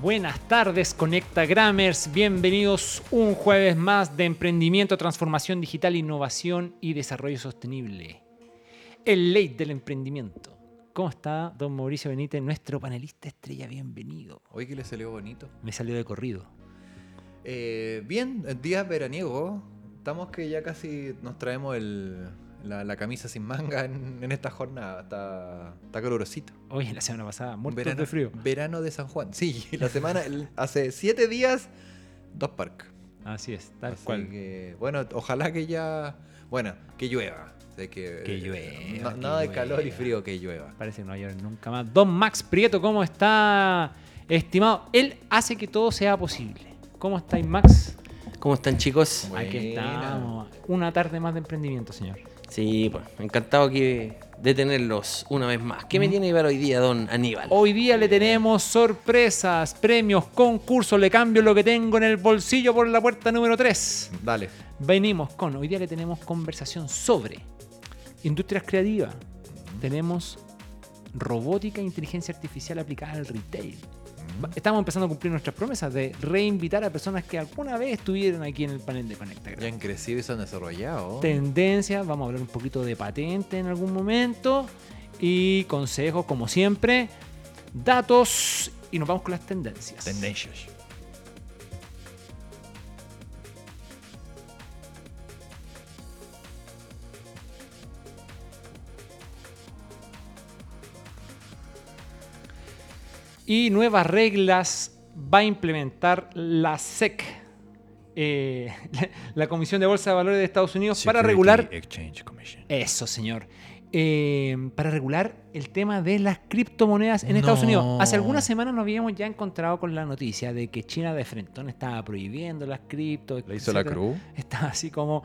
Buenas tardes, Conecta Grammers. Bienvenidos un jueves más de emprendimiento, transformación digital, innovación y desarrollo sostenible. El late del emprendimiento. ¿Cómo está don Mauricio Benítez, nuestro panelista estrella? Bienvenido. Hoy que le salió bonito. Me salió de corrido. Eh, bien, día veraniego. Estamos que ya casi nos traemos el, la, la camisa sin manga en, en esta jornada. Está, está calurosito. Hoy, la semana pasada, verano, de frío. Verano de San Juan. Sí, la semana, el- hace siete días, dos parques. Así es, tal Así cual. que, bueno, ojalá que ya. Bueno, que llueva. Que, Que llueva, no- que nada de calor y frío, que llueva. Parece que no va a llover nunca más. Don Max Prieto, ¿cómo está, estimado? Él hace que todo sea posible. ¿Cómo estáis, Max? ¿Cómo están chicos? Buena. Aquí estamos. Una tarde más de emprendimiento, señor. Sí, pues encantado aquí de tenerlos una vez más. ¿Qué me tiene que ver hoy día, don Aníbal? Hoy día le tenemos sorpresas, premios, concursos. Le cambio lo que tengo en el bolsillo por la puerta número 3. Dale. Venimos con, hoy día le tenemos conversación sobre industrias creativas. Tenemos robótica e inteligencia artificial aplicada al retail. Estamos empezando a cumplir nuestras promesas de reinvitar a personas que alguna vez estuvieron aquí en el panel de Conecta. Ya han crecido y se han desarrollado. Tendencias, vamos a hablar un poquito de patente en algún momento y consejos como siempre, datos y nos vamos con las tendencias. Tendencias. Y nuevas reglas va a implementar la SEC, eh, la Comisión de Bolsa de Valores de Estados Unidos, para regular... Exchange Commission. Eso, señor. Eh, para regular el tema de las criptomonedas en Estados. Unidos. Hace algunas semanas nos habíamos ya encontrado con la noticia de que China de frentón estaba prohibiendo las criptos. ¿Le hizo la cruz? Está así como...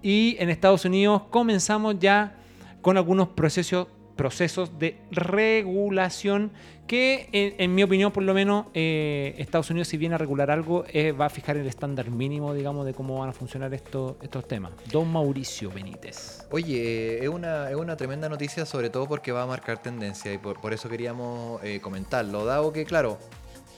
Y en Estados Unidos comenzamos ya con algunos procesos, procesos de regulación que, en, mi opinión, por lo menos, eh, Estados Unidos, si viene a regular algo, eh, va a fijar el estándar mínimo, digamos, de cómo van a funcionar estos, estos temas. Don Mauricio Benítez. Oye, es una, es una tremenda noticia, sobre todo porque va a marcar tendencia y por, eso queríamos eh, comentarlo. Dado que, claro,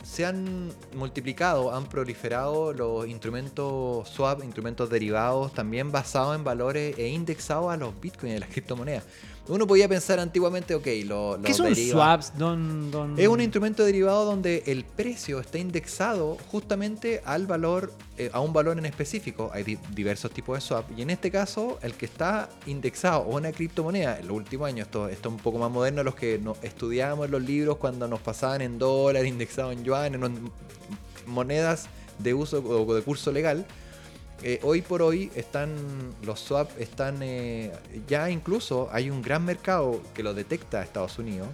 se han multiplicado, han proliferado los instrumentos swap, instrumentos derivados, también basados en valores e indexados a los bitcoins a las criptomonedas. Uno podía pensar antiguamente, ok, lo, ¿Qué los son deriva- swaps, don, don- Es un instrumento derivado donde el precio está indexado justamente al valor, eh, a un valor en específico. Hay di- diversos tipos de swap. Y en este caso, el que está indexado a una criptomoneda, en los últimos años, esto, esto es un poco más moderno, los que no, estudiábamos en los libros cuando nos pasaban en dólares, indexado en yuan, en mon- monedas de uso o de curso legal. Eh, hoy por hoy están los swap están eh, ya incluso hay un gran mercado que lo detecta Estados Unidos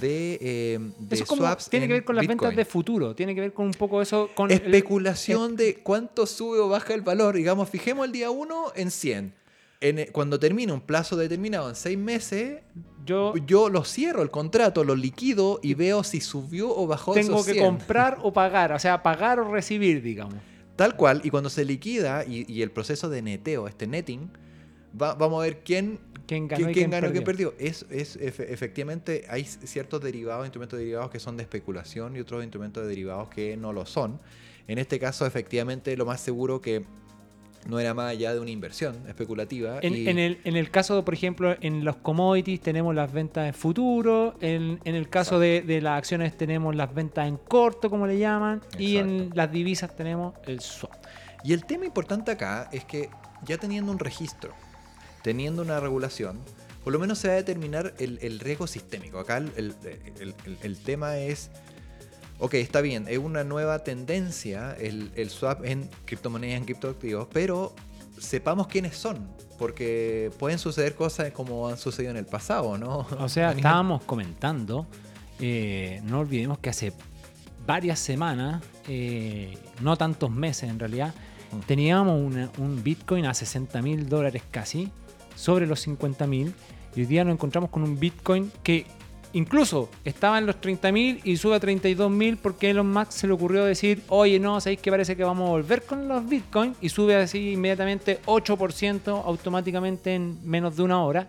de, eh, de Eso como- swaps tiene que ver con las Bitcoin. ventas de futuro, tiene que ver con un poco eso, con el- especulación de cuánto sube o baja el valor digamos fijemos el día 1 en 100 En, eh, cuando termina un plazo determinado en 6 meses yo yo lo cierro el contrato lo liquido y veo si subió o bajó tengo esos que 100. comprar o pagar, o sea, pagar o recibir, digamos. Tal cual, y cuando se liquida y, y el proceso de neteo, este netting, va- vamos a ver quién, ¿Quién ganó quién, y quién ganó y quién perdió? perdió. Es, es, efe- efectivamente, hay ciertos derivados, instrumentos derivados que son de especulación y otros instrumentos derivados que no lo son. En este caso, efectivamente, lo más seguro que no era más allá de una inversión especulativa. En, y- en el, en el caso, por ejemplo, en los commodities tenemos las ventas en futuro, en, en el caso de, de las acciones tenemos las ventas en corto, como le llaman, y en las divisas tenemos el swap. Y el tema importante acá es que ya teniendo un registro, teniendo una regulación, por lo menos se va a determinar el, el riesgo sistémico. Acá el- el tema es, ok, está bien, es una nueva tendencia el, el swap en criptomonedas, en criptoactivos, pero sepamos quiénes son, porque pueden suceder cosas como han sucedido en el pasado, ¿no? O sea, estábamos comentando, eh, no olvidemos que hace varias semanas, eh, no tantos meses en realidad, Mm. teníamos una- un Bitcoin a 60 mil dólares casi, sobre los 50 mil, y hoy día nos encontramos con un Bitcoin que incluso estaba en los 30 mil y sube a 32 mil porque Elon Musk se le ocurrió decir, oye, no, sabéis que parece que vamos a volver con los Bitcoin y sube así inmediatamente 8% automáticamente en menos de una hora.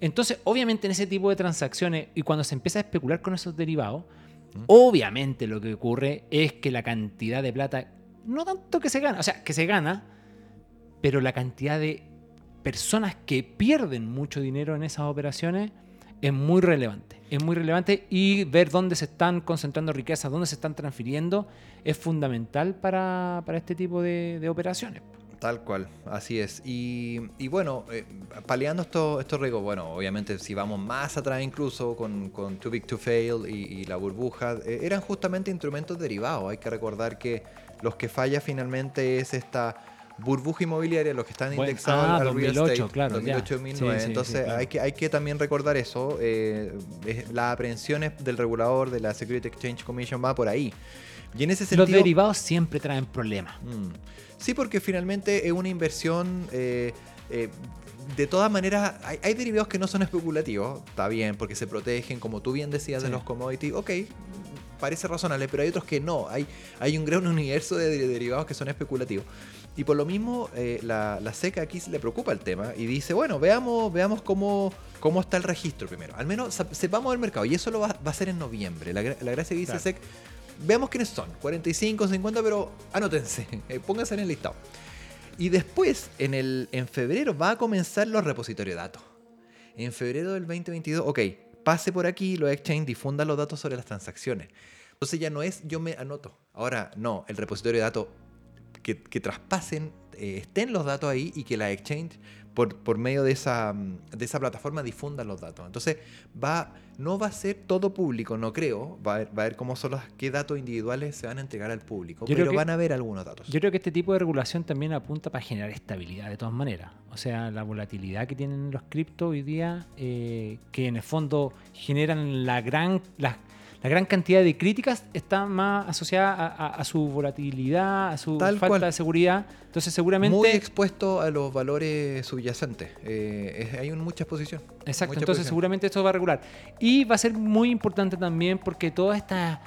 Entonces, obviamente en ese tipo de transacciones y cuando se empieza a especular con esos derivados, Obviamente lo que ocurre es que la cantidad de plata, no tanto que se gana, o sea, que se gana, pero la cantidad de personas que pierden mucho dinero en esas operaciones es muy relevante. Es muy relevante y ver dónde se están concentrando riquezas, dónde se están transfiriendo, es fundamental para, para este tipo de, operaciones. Tal cual, así es. Y, y bueno, eh, paliando estos esto riesgos, bueno, obviamente si vamos más atrás incluso con, con Too Big to Fail y, y la burbuja, eh, eran justamente instrumentos derivados. Hay que recordar que los que falla finalmente es esta burbuja inmobiliaria, los que están Bueno, indexados ah, al 2008, real estate, claro, ya. 2008 2009. Sí, sí, Entonces sí, claro. hay, que, hay que también recordar eso. eh, es- las aprehensiones del regulador de la Security Exchange Commission va por ahí. Y en ese sentido... Los derivados siempre traen problemas. Mm. Sí, porque finalmente es una inversión. eh, eh, de todas maneras, hay, hay derivados que no son especulativos, está bien, porque se protegen, como tú bien decías, de los commodities, ok, parece razonable, pero hay otros que no, hay, hay un gran universo de derivados que son especulativos. Y por lo mismo, eh, la, la SEC aquí se le preocupa el tema y dice, bueno, veamos, veamos cómo, cómo está el registro primero, al menos sep- sepamos el mercado, y eso lo va, va a ser en noviembre. La, la gracia que dice Claro. SEC, veamos quiénes son, 45, 50, pero anótense, eh, pónganse en el listado. Y después, en, el, en febrero, va a comenzar los repositorios de datos. En febrero del 2022, ok, pase por aquí, los exchange difundan los datos sobre las transacciones. Entonces ya no es yo me anoto. Ahora, no, el repositorio de datos que, que traspasen, eh, estén los datos ahí y que la exchange, por, por medio de esa, mm, de esa plataforma, difundan los datos. Entonces, va, no va a ser todo público, no creo. Va a ver, va a ver cómo son los, qué datos individuales se van a entregar al público. Yo pero que- van a haber algunos datos. Yo creo que este tipo de regulación también apunta para generar estabilidad de todas maneras. O sea, la volatilidad que tienen los cripto hoy día, eh, que en el fondo generan la gran, la, la gran cantidad de críticas, está más asociada a, a- a su volatilidad, a su Tal falta cual. de seguridad. Entonces, seguramente. Muy expuesto a los valores subyacentes. Eh, es- hay un- mucha exposición. Exacto, mucha entonces exposición. seguramente esto va a regular. Y va a ser muy importante también porque toda esta...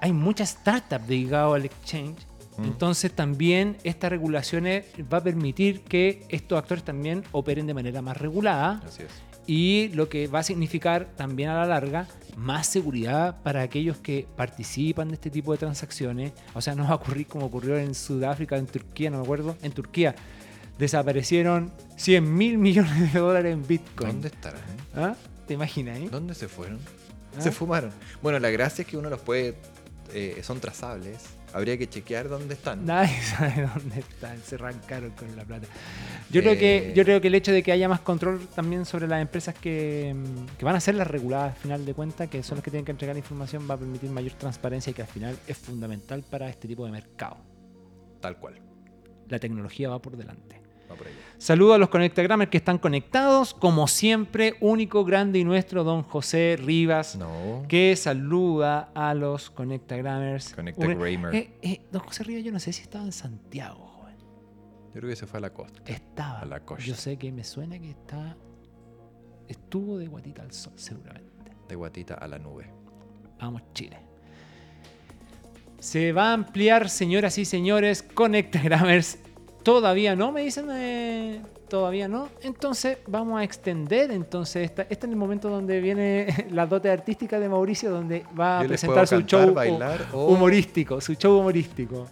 Hay muchas startups dedicadas al exchange. Entonces también estas regulaciones va a permitir que estos actores también operen de manera más regulada Así es. Y lo que va a significar también a la larga más seguridad para aquellos que participan de este tipo de transacciones. O sea, no va a ocurrir como ocurrió en Sudáfrica, en Turquía, no me acuerdo. En Turquía desaparecieron 100 mil millones de dólares en Bitcoin. ¿Dónde estarán? ¿Ah? ¿Te imaginas? eh? ¿Dónde se fueron? ¿Ah? Se fumaron. Bueno, la gracia es que uno los puede. eh, son trazables. Habría que chequear dónde están. Nadie sabe dónde están, se arrancaron con la plata. Yo creo Eh. que yo creo que el hecho de que haya más control también sobre las empresas que, que van a ser las reguladas al final de cuentas, que son las que tienen que entregar información, va a permitir mayor transparencia y que al final es fundamental para este tipo de mercado. Tal cual. La tecnología va por delante. Va por allá. Saludo a los Conectagrammers que están conectados, como siempre, único, grande y nuestro don José Rivas, No. que saluda a los Conectagrammers. Conectagrammer. Eh, eh, don José Rivas, yo no sé si estaba en Santiago, joven. Yo creo que se fue a la costa. Estaba. A la costa. Yo sé que me suena que está. Estuvo de guatita al sol, seguramente. De guatita a la nube. Vamos, Chile. Se va a ampliar, señoras y señores, Conectagrammers. Todavía no, me dicen. eh, todavía no. Entonces vamos a extender. Entonces, esta, este es el momento donde viene la dote artística de Mauricio, donde va a Yo presentar su cantar, show bailar, o- humorístico. Su show humorístico.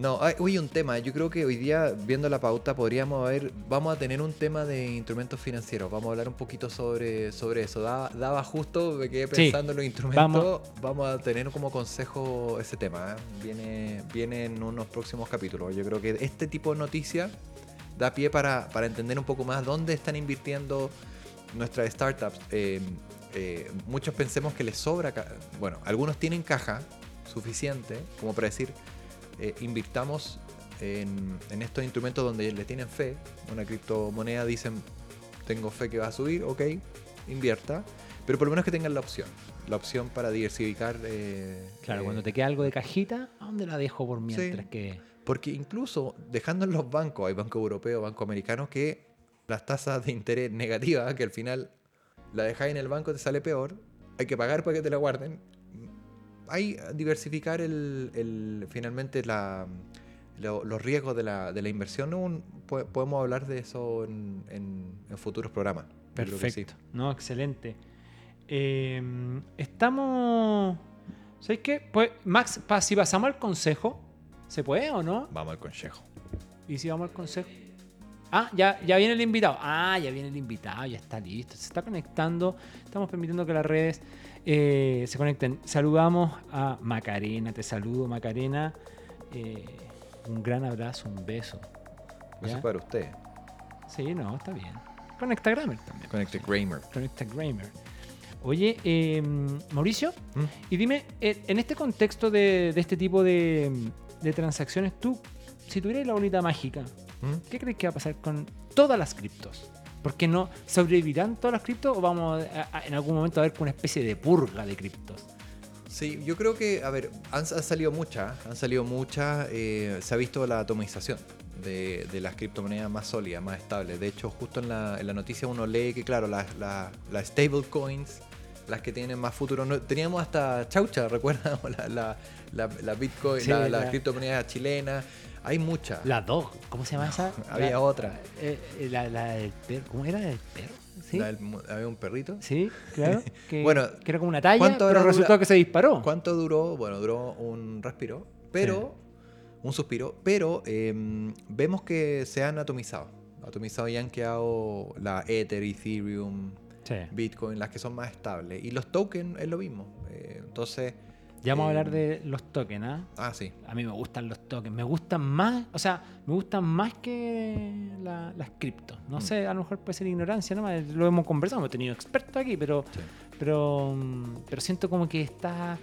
No, hay, oye, un tema. Yo creo que hoy día, viendo la pauta, podríamos ver. Vamos a tener un tema de instrumentos financieros. Vamos a hablar un poquito sobre, sobre eso. Daba, daba justo, me quedé Sí. pensando en los instrumentos. Vamos. a tener como consejo ese tema. ¿eh? Viene, viene en unos próximos capítulos. Yo creo que este tipo de noticias da pie para, para entender un poco más dónde están invirtiendo nuestras startups. Eh, eh, muchos pensemos que les sobra. Bueno, algunos tienen caja suficiente como para decir eh, invirtamos en, en estos instrumentos donde le tienen fe, una criptomoneda dicen, tengo fe que va a subir, ok, invierta, pero por lo menos que tengan la opción, la opción para diversificar. eh, Claro, eh, cuando te queda algo de cajita, ¿a dónde la dejo por mientras Sí. que.? Porque incluso dejando en los bancos, hay bancos europeos, bancos americanos, que las tasas de interés negativas, que al final la dejáis en el banco te sale peor, hay que pagar para que te la guarden. Hay diversificar el, el- finalmente la, lo- los riesgos de la, de la inversión. Un- podemos hablar de eso en, en- en futuros programas. Sí. Perfecto. No, excelente. Eh, estamos. ¿Sabes qué? Pues, Max, pa- si pasamos al consejo, ¿se puede o no? Vamos al consejo. ¿Y si vamos al consejo? Ah, ya, ya viene el invitado. Ah, ya viene el invitado, ya está listo. Se está conectando. Estamos permitiendo que las redes eh, se conecten. Saludamos a Macarena. Te saludo, Macarena. Eh, un gran abrazo, un beso. Eso ¿Ya? es para usted. Sí, no, está bien. Conecta Grammer también. Conecte Kramer. Conecta Grammer. Oye, eh, Mauricio, ¿Mm? y dime, eh, en este contexto de, de este tipo de, de transacciones, tú, si tuvieras la bolita mágica, ¿Mm? ¿qué crees que va a pasar con todas las criptos? Porque no sobrevivirán todas las criptos o vamos a- a- en algún momento a ver una especie de purga de criptos. Sí, yo creo que, a ver, han, han salido muchas, han salido muchas, eh, se ha visto la atomización de, de las criptomonedas más sólidas, más estables. De hecho, justo en la, en la noticia uno lee que, claro, las las- las stable coins, las que tienen más futuro, no- teníamos hasta Chaucha, ¿recuerdan? La, la, la, la Bitcoin, Sí, la criptomoneda chilena, hay muchas. La DOG, ¿cómo se llama esa? Había La- otra. eh, eh, la, la del perro, ¿cómo era? ¿La del perro? ¿Sí? La del había un perrito. Sí, claro. Que, Bueno, que era como una talla, ¿cuánto pero resultó dura- que se disparó. ¿Cuánto duró? Bueno, duró un respiro, pero. Un suspiro, pero eh, vemos que se han atomizado. Atomizado y han quedado la Ether, Ethereum, Sí. Bitcoin, las que son más estables. Y los tokens es lo mismo. Eh, entonces. Ya vamos a eh, hablar de los tokens, ¿ah? Ah, sí. A mí me gustan los tokens. Me gustan más, o sea, me gustan más que la- las criptos. No Mm. sé, a lo mejor puede ser ignorancia, ¿no? Lo hemos conversado, hemos tenido expertos aquí, pero, Sí. pero, mm, pero siento como que está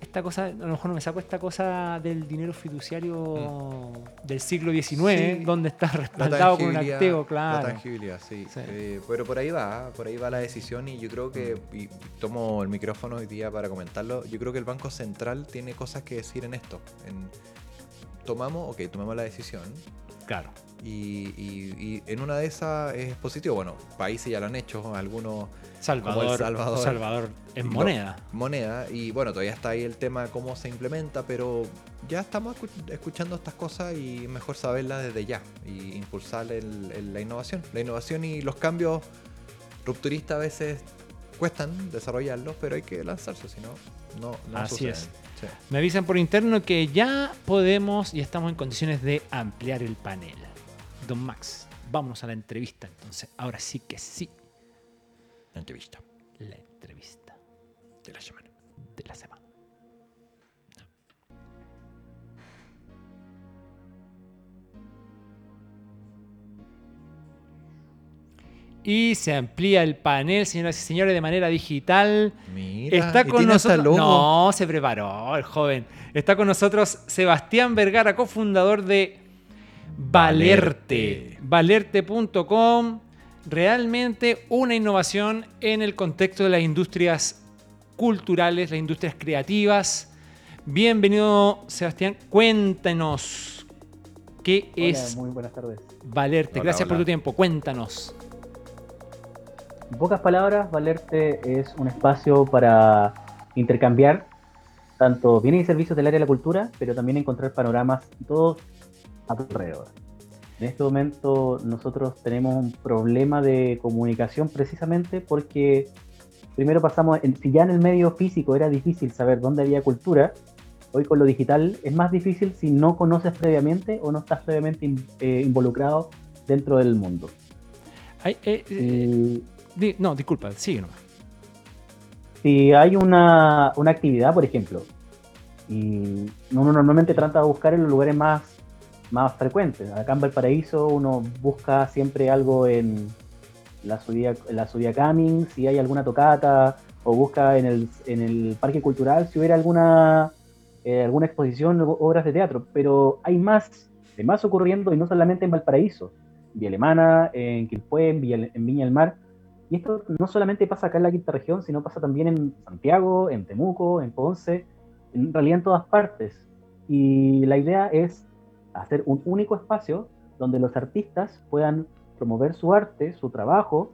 esta cosa, a lo mejor no me saco esta cosa del dinero fiduciario del siglo XIX, Sí. donde está La respaldado con un activo, La claro. tangibilidad, sí. Sí. Eh, pero por ahí va, por ahí va la decisión y yo creo que, y tomo el micrófono hoy día para comentarlo, yo creo que el Banco Central tiene cosas que decir en esto. En, tomamos, ok, tomamos la decisión Claro. y, y- y en una de esas es positivo. Bueno, países ya lo han hecho, algunos Salvador, El Salvador. Salvador en moneda. moneda y bueno, todavía está ahí el tema de cómo se implementa, pero ya estamos escu- escuchando estas cosas y es mejor saberlas desde ya y impulsar el- el- la innovación. La innovación y los cambios rupturistas a veces cuestan desarrollarlos, pero hay que lanzarse, si no, no, no Así suceden. es. Sí. Me avisan por interno que ya podemos y estamos en condiciones de ampliar el panel. Don Max, vámonos a la entrevista entonces. Ahora sí que sí, La entrevista la entrevista de la semana. de la semana. Y se amplía el panel, señoras y señores, de manera digital. Mira, Está con nosotros. logo. No, se preparó el joven. Está con nosotros Sebastián Vergara, cofundador de Valerte. Valerte.com. Realmente una innovación en el contexto de las industrias culturales, las industrias creativas. Bienvenido, Sebastián. Cuéntanos qué Hola, es muy buenas tardes. Valerte. Hola, Gracias por tu tiempo. Cuéntanos. En pocas palabras, Valerte es un espacio para intercambiar tanto bienes y servicios del área de la cultura, pero también encontrar panoramas y todo a tu alrededor. En este momento nosotros tenemos un problema de comunicación precisamente porque primero pasamos, en- si ya en el medio físico era difícil saber dónde había cultura, hoy con lo digital es más difícil si no conoces previamente o no estás previamente in- eh, involucrado dentro del mundo. Ay, eh, eh, no, disculpa, sigue nomás. si hay una, una actividad, por ejemplo, y uno normalmente trata de buscar en los lugares más, más frecuentes. Acá en Valparaíso uno busca siempre algo en la subida, la subida Camin, si hay alguna tocata, o busca en el, en el parque cultural si hubiera alguna, eh, alguna exposición o obras de teatro. Pero hay más, hay más ocurriendo y no solamente en Valparaíso, en Villa Alemana, en Quilpué, en, en Viña del Mar. Y esto no solamente pasa acá en la quinta región, sino pasa también en Santiago, en Temuco, en Ponce, en realidad en todas partes. Y la idea es hacer un único espacio donde los artistas puedan promover su arte, su trabajo,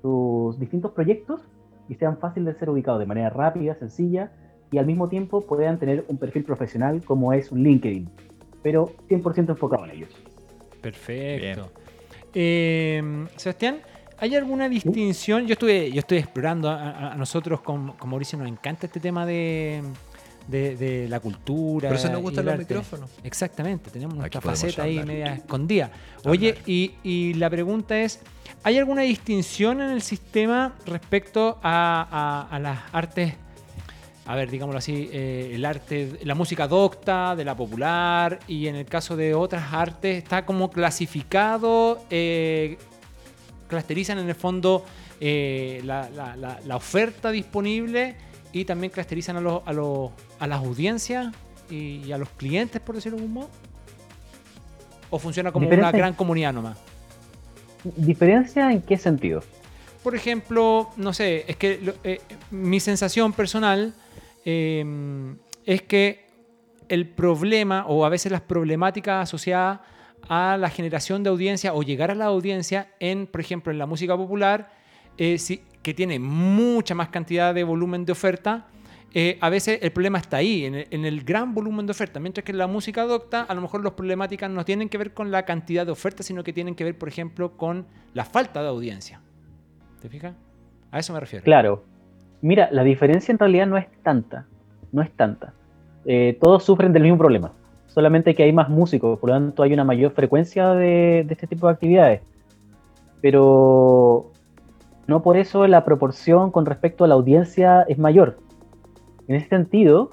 sus distintos proyectos y sean fáciles de ser ubicados de manera rápida, sencilla y al mismo tiempo puedan tener un perfil profesional como es un LinkedIn, pero 100% enfocado en ellos. Perfecto. Eh, Sebastián, ¿hay alguna distinción? Yo estuve, yo estoy explorando, a, nosotros con, con Mauricio nos encanta este tema de, de, de la cultura. Por eso nos gustan los micrófonos. Exactamente, tenemos nuestra faceta ahí media escondida. Oye, y, y la pregunta es, ¿hay alguna distinción en el sistema respecto a, a- a las artes, a ver, digámoslo así, eh, el arte, la música docta, de la popular, y en el caso de otras artes, está como clasificado, eh, clusterizan en el fondo eh, la, la- la- la oferta disponible y también clusterizan a, los- a, los- a las audiencias y, y a los clientes, por decirlo de algún modo? ¿O funciona como una gran comunidad nomás? ¿Diferencia en qué sentido? Por ejemplo, no sé, es que eh, mi sensación personal eh, es que el problema o a veces las problemáticas asociadas a la generación de audiencia o llegar a la audiencia en, por ejemplo, en la música popular, eh, sí, que tiene mucha más cantidad de volumen de oferta, eh, a veces el problema está ahí, en el, en el gran volumen de oferta, mientras que en la música docta a lo mejor las problemáticas no tienen que ver con la cantidad de oferta, sino que tienen que ver, por ejemplo, con la falta de audiencia. ¿Te fijas? A eso me refiero. Claro. Mira, la diferencia en realidad no es tanta. No es tanta. Eh, todos sufren del mismo problema. Solamente que hay más músicos, por lo tanto hay una mayor frecuencia de, este tipo de actividades. Pero no por eso la proporción con respecto a la audiencia es mayor. En ese sentido,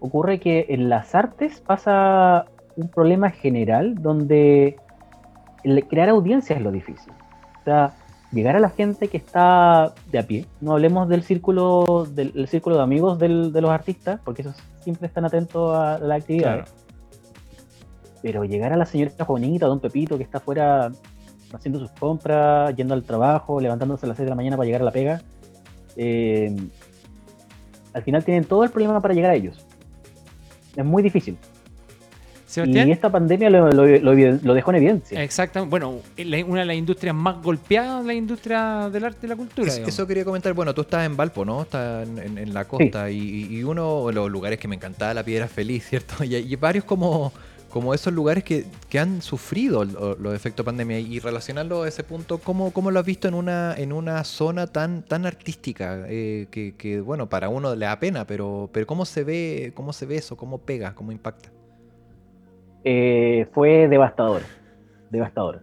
ocurre que en las artes pasa un problema general donde crear audiencia es lo difícil. O sea, llegar a la gente que está de a pie. No hablemos del círculo del, el círculo de amigos del- de los artistas, porque esos siempre están atentos a la actividad. Pero llegar a la señora Juanita, don Pepito, que está afuera haciendo sus compras, yendo al trabajo, levantándose a las 6 de la mañana para llegar a la pega, eh, al final tienen todo el problema para llegar a ellos. Es muy difícil. Sebastián. Y esta pandemia lo, lo- lo- lo dejó en evidencia. Exactamente. Bueno, una de las industrias más golpeadas la industria del arte y la cultura. Es- eso quería comentar. Bueno, tú estás en Valpo, ¿no? Estás en, en- en la costa. Y, y uno de los lugares que me encantaba, la piedra feliz, ¿cierto? Y, y varios como, como esos lugares que, que han sufrido lo- los efectos pandemia. Y relacionarlo a ese punto, ¿cómo, cómo lo has visto en una, en una zona tan, tan artística? Eh, que, que, bueno, para uno le da pena, pero, pero ¿cómo se ve, cómo se ve eso? ¿Cómo pega? ¿Cómo impacta? eh, fue devastador. Devastador.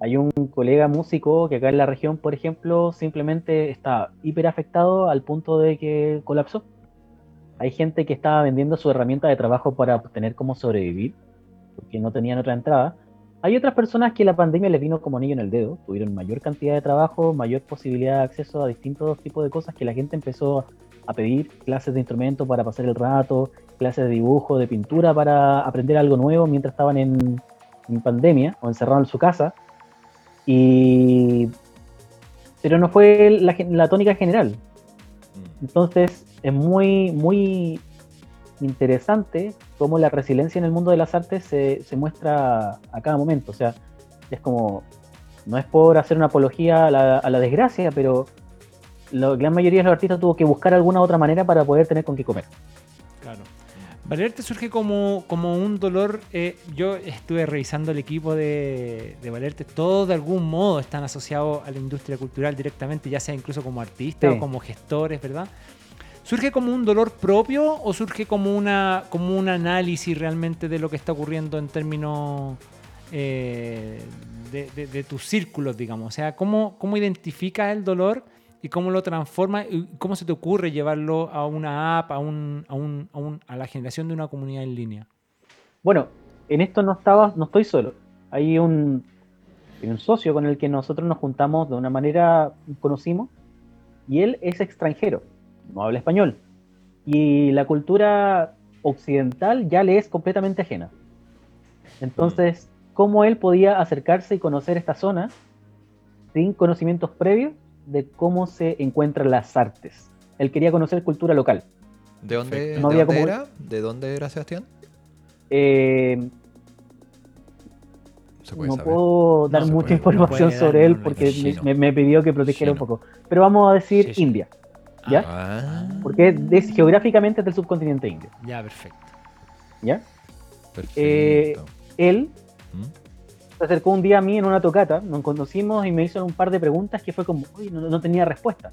Hay un colega músico que acá en la región, por ejemplo, simplemente está hiper afectado al punto de que colapsó. Hay gente que estaba vendiendo su herramienta de trabajo para obtener cómo sobrevivir, porque no tenían otra entrada. Hay otras personas que la pandemia les vino como anillo en el dedo, tuvieron mayor cantidad de trabajo, mayor posibilidad de acceso a distintos tipos de cosas que la gente empezó a pedir, clases de instrumento para pasar el rato, clases de dibujo, de pintura para aprender algo nuevo mientras estaban en, pandemia o encerrados en su casa. Y... Pero no fue la tónica general. Entonces es muy, muy interesante cómo la resiliencia en el mundo de las artes se, se muestra a cada momento. O sea, es como, no es por hacer una apología a la, a la desgracia, pero la gran mayoría de los artistas tuvo que buscar alguna otra manera para poder tener con qué comer. Te surge como, como un dolor. eh, yo estuve revisando el equipo de, de Valerte. Todos de algún modo están asociados a la industria cultural directamente, ya sea incluso como artistas Sí. o como gestores, ¿verdad? ¿Surge como un dolor propio o surge como, una, como un análisis realmente de lo que está ocurriendo en términos eh, de, de- de tus círculos, digamos? O sea, ¿cómo, cómo identificas el dolor y cómo lo transformas y cómo se te ocurre llevarlo a una app, a, un, a, un- a un- a la generación de una comunidad en línea? Bueno, en esto no estaba, no estoy solo. Hay un, hay un socio con el que nosotros nos juntamos de una manera conocimos y él es extranjero, no habla español. Y la cultura occidental ya le es completamente ajena. Entonces, ¿cómo él podía acercarse y conocer esta zona sin conocimientos previos de cómo se encuentran las artes? Él quería conocer cultura local. ¿De dónde. No de había dónde como- era? ¿De dónde era Sebastián? Eh, no saber. puedo dar mucha puede, información sobre él porque me, pidió que protegiera un poco. Pero vamos a decir Sí, sí. India, ¿ya? Ah, Porque es, es geográficamente es del subcontinente indio, Ya, perfecto. ¿ya? perfecto. Eh, Él ¿Mm? Se acercó un día a mí en una tocata, nos conocimos y me hizo un par de preguntas que fue como, uy, no, no tenía respuesta.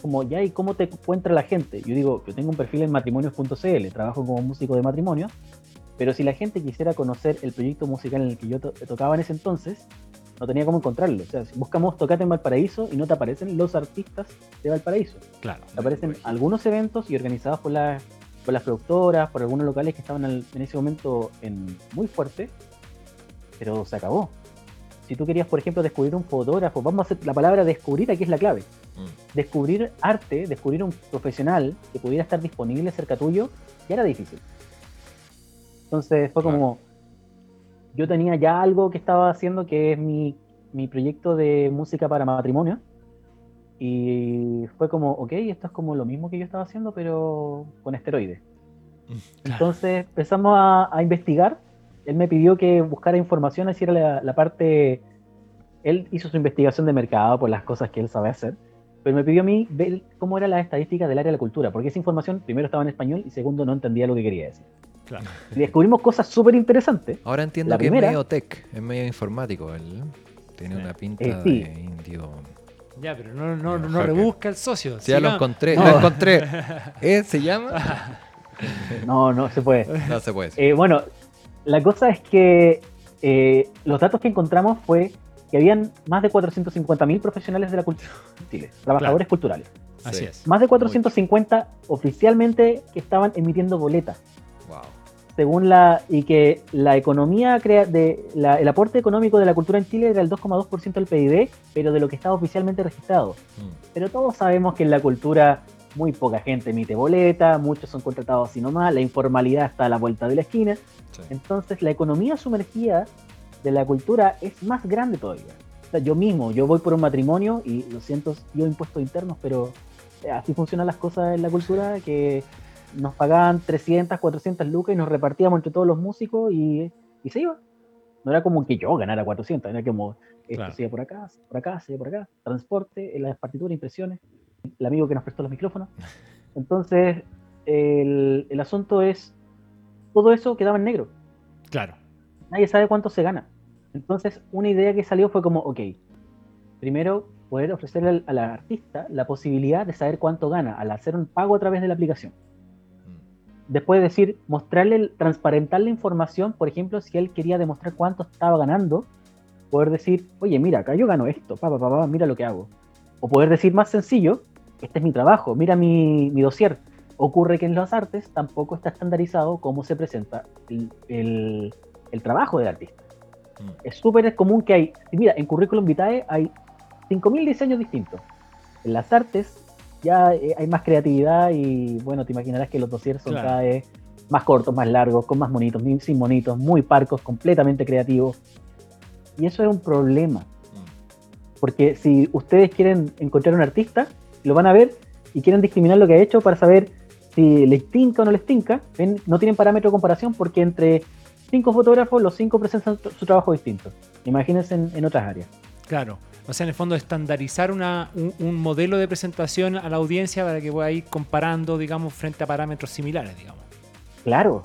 como, ya, ¿y cómo te encuentra la gente? Yo digo, yo tengo un perfil en matrimonios.cl, trabajo como músico de matrimonio, pero si la gente quisiera conocer el proyecto musical en el que yo to- tocaba en ese entonces, no tenía cómo encontrarlo. O sea, si buscamos Tocate en Valparaíso y no te aparecen los artistas de Valparaíso. Claro. Te aparecen algunos eventos y organizados por las, por las productoras, por algunos locales que estaban al- en ese momento en, muy fuerte, pero se acabó. Si tú querías, por ejemplo, descubrir un fotógrafo, vamos a hacer la palabra descubrir, aquí es la clave. Mm. Descubrir arte, descubrir un profesional que pudiera estar disponible cerca tuyo, ya era difícil. Entonces fue como, yo tenía ya algo que estaba haciendo que es mi, mi proyecto de música para matrimonio. Y fue como, ok, esto es como lo mismo que yo estaba haciendo, pero con esteroides. Entonces empezamos a, a investigar. Él me pidió que buscara información, hiciera la, la parte. Él hizo su investigación de mercado por las cosas que él sabe hacer, pero me pidió a mí ver cómo eran las estadísticas del área de la cultura, porque esa información, primero, estaba en español y segundo, no entendía lo que quería decir. Claro. Y descubrimos cosas súper interesantes. Ahora entiendo La que primera- es medio tech, es medio informático. Él tiene Sí. una pinta Eh, sí. de indio. Ya, pero no, no, no Hacker. rebusca el socio. Sí, ya lo encontré, No. lo encontré. ¿Eh? ¿Se llama? No, no se puede. No se puede. Eh, bueno, la cosa es que eh, los datos que encontramos fue que habían más de 450.000 profesionales de la cultura en Chile, trabajadores culturales. Así Sí. es. Más de 450 oficialmente que estaban emitiendo boletas, Wow. según la y que la economía crea de la- el aporte económico de la cultura en Chile era el 2,2% del PIB, pero de lo que estaba oficialmente registrado. Mm. Pero todos sabemos que en la cultura muy poca gente emite boleta, muchos son contratados así nomás, la informalidad está a la vuelta de la esquina. Sí. Entonces la economía sumergida de la cultura es más grande todavía. O sea, yo mismo, yo voy por un matrimonio y lo siento, yo impuestos internos, pero eh, así funcionan las cosas en la cultura, que nos pagaban 300, 400 lucas y nos repartíamos entre todos los músicos y, y se iba. No era como que yo ganara 400, era como esto Claro. se iba por acá, por acá, se iba por acá, transporte, las partituras, impresiones, el amigo que nos prestó los micrófonos. Entonces, el, el asunto es, todo eso quedaba en negro Claro. nadie sabe cuánto se gana. Entonces, una idea que salió fue como, ok, primero poder ofrecerle al, al artista la posibilidad de saber cuánto gana al hacer un pago a través de la aplicación. Mm. Después decir, mostrarle, transparentar la información, por ejemplo, si él quería demostrar cuánto estaba ganando, poder decir, oye, mira, acá yo gano esto, pa, pa, pa, pa, mira lo que hago. O poder decir más sencillo, este es mi trabajo, mira mi, mi dossier. Ocurre que en las artes tampoco está estandarizado cómo se presenta el, el- el trabajo del artista. Mm. Es súper común que hay, mira, en Curriculum Vitae hay 5.000 diseños distintos. En las artes ya eh, hay más creatividad y bueno, te imaginarás que los dossiers son Claro. cada vez más cortos, más largos, con más monitos, ni- sin monitos, muy parcos, completamente creativos. Y eso es un problema, Mm. porque si ustedes quieren encontrar un artista, lo van a ver y quieren discriminar lo que ha hecho para saber si les tinca o no les tinca, ven, no tienen parámetro de comparación porque entre cinco fotógrafos, los cinco presentan su trabajo distinto. Imagínense en, en otras áreas. Claro. O sea, en el fondo, estandarizar una, un, un modelo de presentación a la audiencia para que pueda ir comparando, digamos, frente a parámetros similares, digamos. Claro,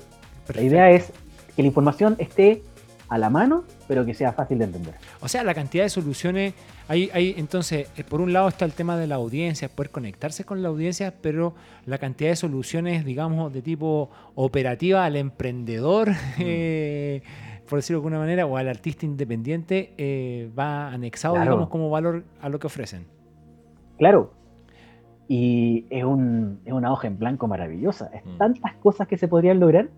la idea es que la información esté a la mano, pero que sea fácil de entender. O sea, la cantidad de soluciones. Hay, hay, entonces, eh, por un lado está el tema de la audiencia, poder conectarse con la audiencia, pero la cantidad de soluciones, digamos, de tipo operativa al emprendedor, eh, por decirlo de alguna manera, o al artista independiente, eh, va anexado, Claro. digamos, como valor a lo que ofrecen. Claro. Y es, un, es una hoja en blanco maravillosa. Es Mm. tantas cosas que se podrían lograr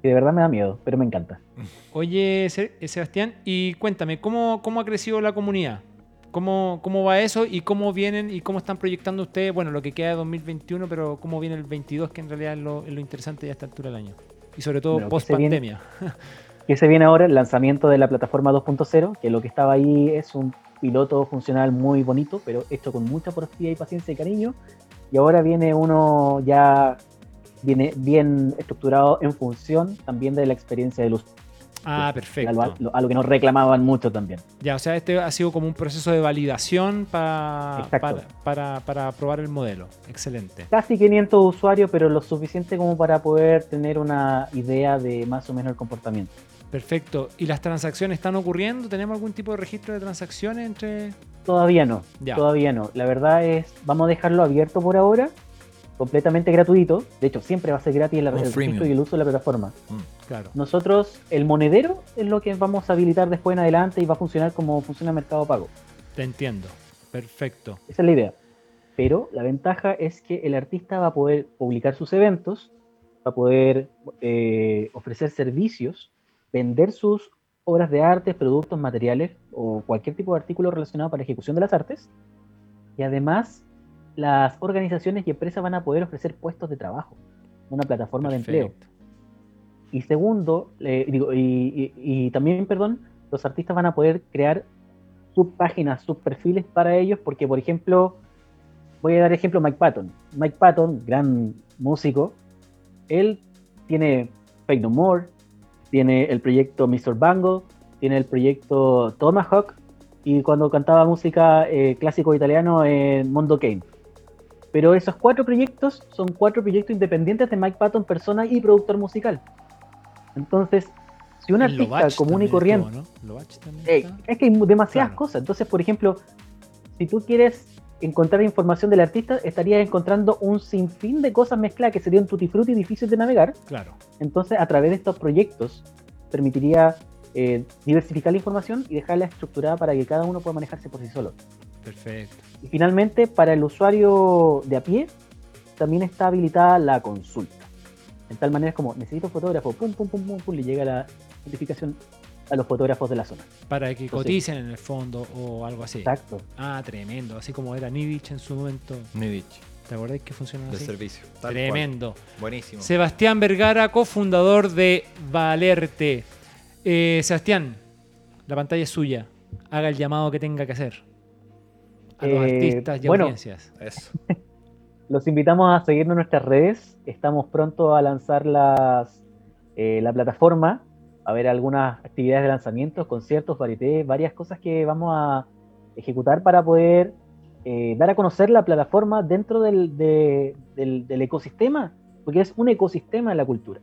que de verdad me da miedo, pero me encanta. Oye, Se- Sebastián, y cuéntame, ¿cómo, cómo ha crecido la comunidad? ¿Cómo, ¿Cómo va eso y cómo vienen y cómo están proyectando ustedes, bueno, lo que queda de 2021, pero cómo viene el 22, que en realidad es lo, es lo interesante ya a esta altura del año? Y sobre todo Bueno, que post pandemia. ¿Qué se viene ahora? El lanzamiento de la plataforma 2.0, que lo que estaba ahí es un piloto funcional muy bonito, pero hecho con mucha porfía y paciencia y cariño. Y ahora viene uno ya viene bien estructurado en función también de la experiencia del usuario. Ah, algo, perfecto. algo- algo que nos reclamaban mucho también. Ya, o sea, este ha sido como un proceso de validación para, para, para probar el modelo. Excelente. Casi 500 usuarios, pero lo suficiente como para poder tener una idea de más o menos el comportamiento. Perfecto. ¿Y las transacciones están ocurriendo? ¿Tenemos algún tipo de registro de transacciones entre...? Todavía no, Ya. todavía no. La verdad es, vamos a dejarlo abierto por ahora, completamente gratuito. De hecho, siempre va a ser gratis el registro y el uso de la plataforma. Claro. Nosotros, el monedero es lo que vamos a habilitar después en adelante y va a funcionar como funciona Mercado Pago. Te entiendo. Perfecto. Esa es la idea. Pero la ventaja es que el artista va a poder publicar sus eventos, va a poder eh, ofrecer servicios, vender sus obras de arte, productos, materiales o cualquier tipo de artículo relacionado para la ejecución de las artes. Y además, las organizaciones y empresas van a poder ofrecer puestos de trabajo, una plataforma de empleo. Y segundo, eh, digo, y, y- y también, perdón, los artistas van a poder crear subpáginas, subperfiles para ellos, porque, por ejemplo, voy a dar ejemplo Mike Patton. Mike Patton, gran músico, él tiene Fake No More, tiene el proyecto Mr. Bangle, tiene el proyecto Tomahawk, y cuando cantaba música eh, clásico italiano en Mondo Kane. Pero esos cuatro proyectos son cuatro proyectos independientes de Mike Patton, persona y productor musical. Entonces, si un artista común y corriente. estuvo, ¿no? Está. es que hay demasiadas Claro. cosas. Entonces, por ejemplo, si tú quieres encontrar información del artista, estarías encontrando un sinfín de cosas mezcladas que serían tutti frutti difíciles de navegar. Claro. Entonces, a través de estos proyectos, permitiría eh, diversificar la información y dejarla estructurada para que cada uno pueda manejarse por sí solo. Perfecto. Y finalmente, para el usuario de a pie, también está habilitada la consulta. En tal manera es como, necesito fotógrafo, pum, pum, pum, pum, pum, le llega la notificación a los fotógrafos de la zona. Para que Entonces- coticen en el fondo o algo así. Exacto. Ah, tremendo. Así como era Nivich en su momento. Nidich, ¿Te acordás que funcionaba de así? servicio. Tal Tremendo. cual. Buenísimo. Sebastián Vergara, cofundador de Valerte. Eh, Sebastián, la pantalla es suya. Haga el llamado que tenga que hacer. A los Eh, artistas y bueno. audiencias. Eso. Los invitamos a seguirnos en nuestras redes. Estamos pronto a lanzar las, eh, la plataforma, a ver algunas actividades de lanzamientos, conciertos, varieté, varias cosas que vamos a ejecutar para poder eh, dar a conocer la plataforma dentro del, de- del- del ecosistema, porque es un ecosistema de la cultura.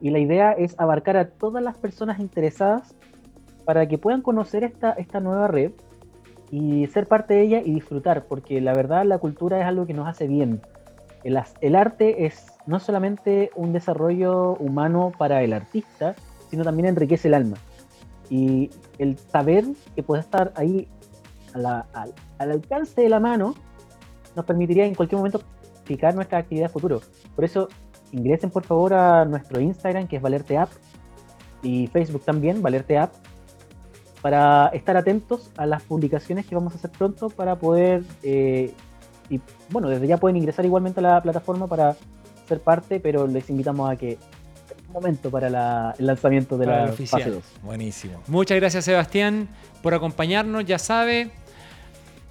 Y la idea es abarcar a todas las personas interesadas para que puedan conocer esta, esta nueva red y ser parte de ella y disfrutar, porque la verdad la cultura es algo que nos hace bien. El, el arte es no solamente un desarrollo humano para el artista, sino también enriquece el alma. Y el saber que puede estar ahí a la- al, al alcance de la mano nos permitiría en cualquier momento fijar nuestra actividad futuro. Por eso ingresen por favor a nuestro Instagram que es Valerte App y Facebook también, Valerte App, para estar atentos a las publicaciones que vamos a hacer pronto para poder, eh, y bueno, desde ya pueden ingresar igualmente a la plataforma para ser parte, pero les invitamos a que un momento para la- el lanzamiento de Para la oficial. fase 2. Buenísimo. Muchas gracias, Sebastián, por acompañarnos. Ya sabe,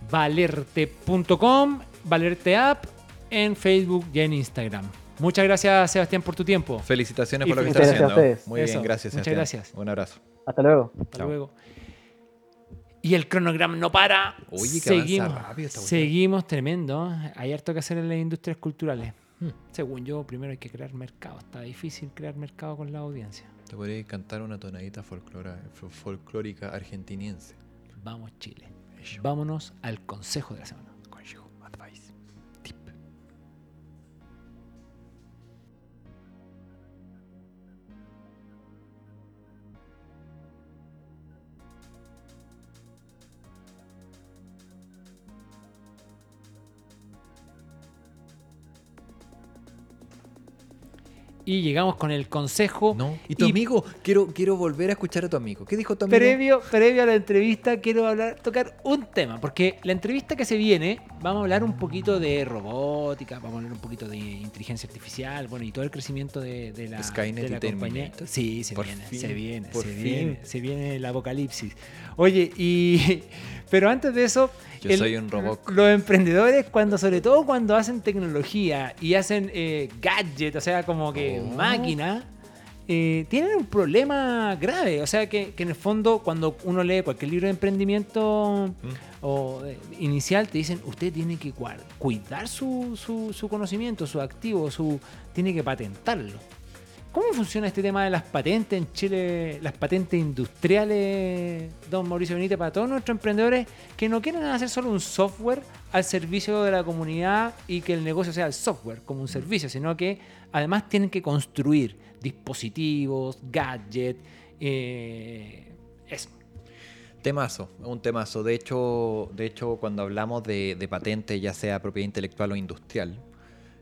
valerte.com, Valerte App en Facebook y en Instagram. Muchas gracias, Sebastián, por tu tiempo. Felicitaciones Y por lo que muchas estás haciendo. ustedes. Muy Eso. bien, gracias. Muchas Sebastián. gracias. Un abrazo. Hasta luego. Hasta Chao. luego. Y el cronograma no para. Oye, que seguimos, rápido esta cuestión. seguimos tremendo. Hay harto que hacer en las industrias culturales. Hmm. Según yo, primero hay que crear mercado. Está difícil crear mercado con la audiencia. Te podría cantar una tonadita folclórica argentiniense. Vamos, Chile. Vámonos al consejo de la semana. Y llegamos con el consejo. No. ¿Y tu Y- amigo? Quiero, quiero volver a escuchar a tu amigo. ¿Qué dijo tu amigo? Previo, previo a la entrevista, quiero hablar, tocar un tema, porque la entrevista que se viene, vamos a hablar un poquito de robótica, vamos a hablar un poquito de inteligencia artificial, bueno, y todo el crecimiento de, de la, Skynet de la compañía. Sí, se Por viene, fin, se viene, se fin. viene, se viene el apocalipsis. Oye, y pero antes de eso, Yo soy un robot. Los emprendedores, cuando, sobre todo cuando hacen tecnología y hacen eh, gadget, o sea, como que Máquina, eh, tienen un problema grave. O sea, que, que en el fondo, cuando uno lee cualquier libro de emprendimiento Mm. o eh, inicial, te dicen, usted tiene que cuidar su, su- su conocimiento, su activo, su tiene que patentarlo. ¿Cómo funciona este tema de las patentes en Chile, las patentes industriales, don Mauricio Benítez, para todos nuestros emprendedores que no quieren hacer solo un software al servicio de la comunidad y que el negocio sea el software como un servicio, sino que además tienen que construir dispositivos, gadgets, eh, eso. Temazo, un temazo. De hecho, de hecho cuando hablamos de, de patente, ya sea propiedad intelectual o industrial,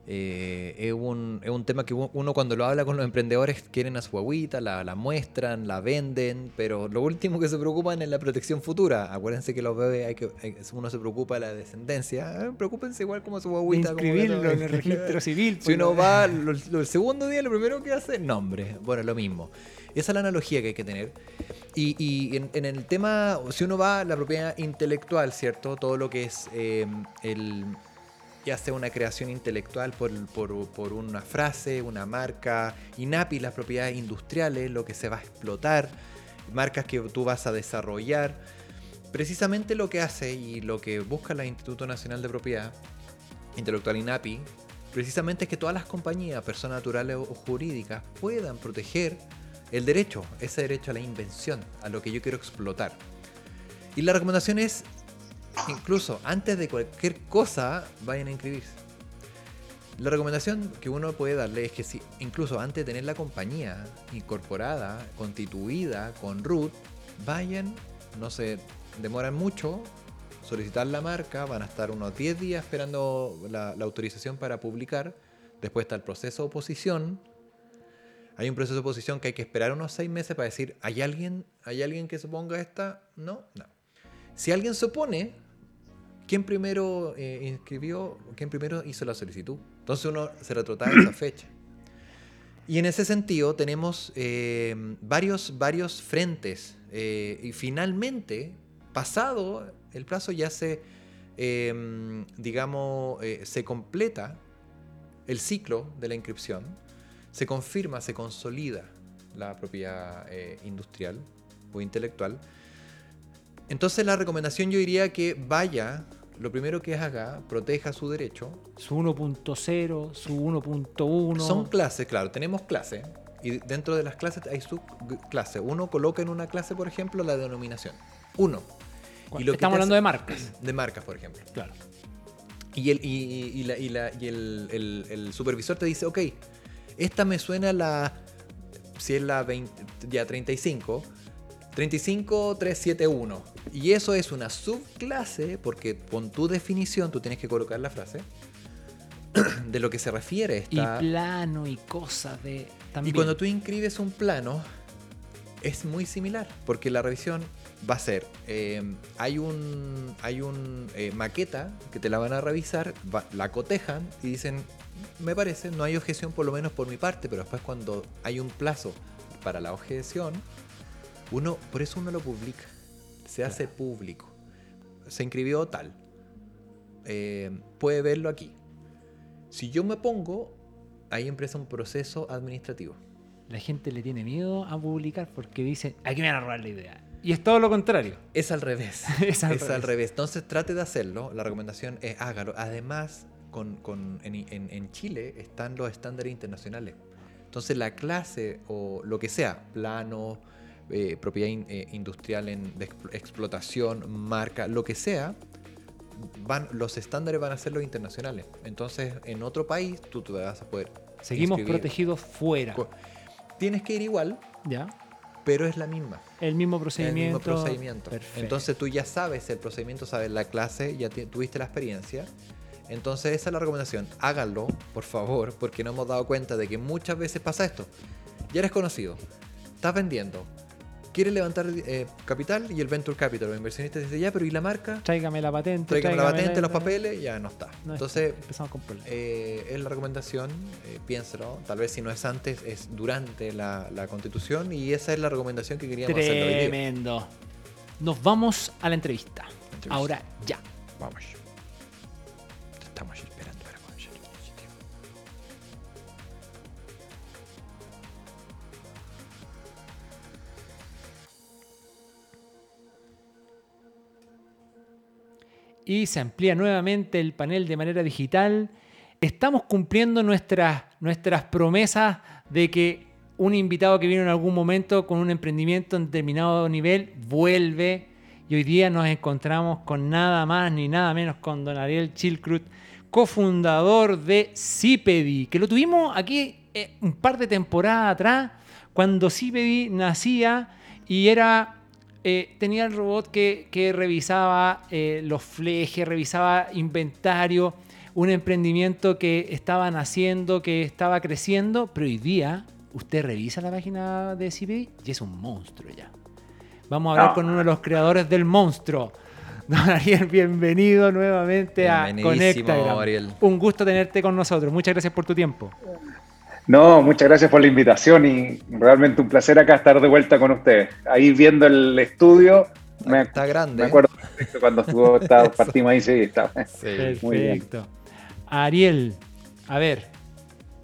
eh, es, un, es, un, tema que uno cuando lo habla con los emprendedores quieren a su agüita, la, la, muestran, la venden, pero lo último que se preocupan es la protección futura. Acuérdense que los bebés, hay que, hay, uno se preocupa de la descendencia, eh, preocúpense igual como su agüita. Inscribirlo como en el registro civil. Si uno va lo, lo, el segundo día, lo primero que hace, nombre. Bueno, lo mismo. Esa es la analogía que hay que tener. Y, y en, en, el tema, si uno va a la propiedad intelectual, ¿cierto? Todo lo que es eh, el ya sea una creación intelectual por, por, una frase, una marca, INAPI, las propiedades industriales, lo que se va a explotar, marcas que tú vas a desarrollar. Precisamente lo que hace y lo que busca el Instituto Nacional de Propiedad Intelectual INAPI, precisamente es que todas las compañías, personas naturales o jurídicas, puedan proteger el derecho, ese derecho a la invención, a lo que yo quiero explotar. Y la recomendación es incluso antes de cualquier cosa, vayan a inscribirse. La recomendación que uno puede darle es que si incluso antes de tener la compañía incorporada, constituida con root, vayan, no se demoran mucho, solicitar la marca, van a estar unos 10 días esperando la, la autorización para publicar, después está el proceso de oposición, hay un proceso de oposición que hay que esperar unos 6 meses para decir, ¿hay alguien, ¿hay alguien que se ponga esta? No, no. Si alguien se opone, ¿quién primero eh, inscribió? ¿Quién primero hizo la solicitud? Entonces uno se retrotrae esa fecha. Y en ese sentido tenemos eh, varios, varios frentes. Eh, y finalmente, pasado el plazo, ya se, eh, digamos, se completa el ciclo de la inscripción, se confirma, se consolida la propiedad industrial o intelectual. Entonces la recomendación yo diría que vaya, lo primero que haga, proteja su derecho. Su 1.0, su 1.1. Son clases, claro, tenemos clases. Y dentro de las clases hay subclases. Uno coloca en una clase, por ejemplo, la denominación. Uno. Y lo Estamos hablando hace, de marcas. De marcas, por ejemplo. Claro. Y, el, y, y, la, y, la, y el, el, el, supervisor te dice, ok, esta me suena la... Si es la 20, ya 35, 35371. Y eso es una subclase, porque con tu definición tú tienes que colocar la frase de lo que se refiere. Esta... Y plano y cosas de. También. Y cuando tú inscribes un plano, es muy similar, porque la revisión va a ser: eh, hay un, hay un eh, maqueta que te la van a revisar, va, la cotejan y dicen: Me parece, no hay objeción por lo menos por mi parte, pero después cuando hay un plazo para la objeción uno, por eso uno lo publica. Se hace público. Se inscribió tal. Eh, puede verlo aquí. Si yo me pongo, ahí empieza un proceso administrativo. La gente le tiene miedo a publicar porque dice, aquí me van a robar la idea. Y es todo lo contrario. Es al revés. es al, es revés. al revés. Entonces trate de hacerlo. La recomendación es hágalo. Además, con, con, en, en, en Chile están los estándares internacionales. Entonces la clase o lo que sea, plano, eh, propiedad in, eh, industrial en, de explotación, marca, lo que sea, van, los estándares van a ser los internacionales. Entonces, en otro país, tú te vas a poder. Seguimos inscribir. protegidos fuera. Tienes que ir igual. Ya. Pero es la misma. El mismo procedimiento. El mismo procedimiento. Perfecto. Entonces tú ya sabes el procedimiento, sabes la clase, ya tuviste la experiencia. Entonces esa es la recomendación. Háganlo, por favor, porque no hemos dado cuenta de que muchas veces pasa esto. Ya eres conocido, estás vendiendo, quiere levantar eh, capital y el venture capital, el inversionista dice, ya, pero ¿y la marca? Tráigame la patente. Tráigame, tráigame la patente, la... los papeles, ya no está. No Entonces, está. empezamos con problemas. Eh, es la recomendación, eh, piénselo, tal vez si no es antes, es durante la, la constitución y esa es la recomendación que queríamos hacer. Tremendo. Nos vamos a la entrevista. entrevista. Ahora ya. Vamos. Estamos y se amplía nuevamente el panel de manera digital. Estamos cumpliendo nuestras, nuestras promesas de que un invitado que vino en algún momento con un emprendimiento en determinado nivel, vuelve y hoy día nos encontramos con nada más ni nada menos con don Ariel Chilcrut, cofundador de Cipedi, que lo tuvimos aquí eh, un par de temporadas atrás, cuando Cipedi nacía y era eh, tenía el robot que, que revisaba eh, los flejes, revisaba inventario, un emprendimiento que estaban haciendo, que estaba creciendo, pero hoy día usted revisa la página de CPD y es un monstruo ya. Vamos a hablar con uno de los creadores del monstruo. Don Ariel, bienvenido nuevamente a Conecta. Un gusto tenerte con nosotros. Muchas gracias por tu tiempo. No, muchas gracias por la invitación y realmente un placer acá estar de vuelta con ustedes. Ahí viendo el estudio, me, Está grande. me acuerdo perfecto cuando estuvo, estaba- partimos ahí, sí, estaba. Sí. Muy bien. Perfecto. Ariel, a ver,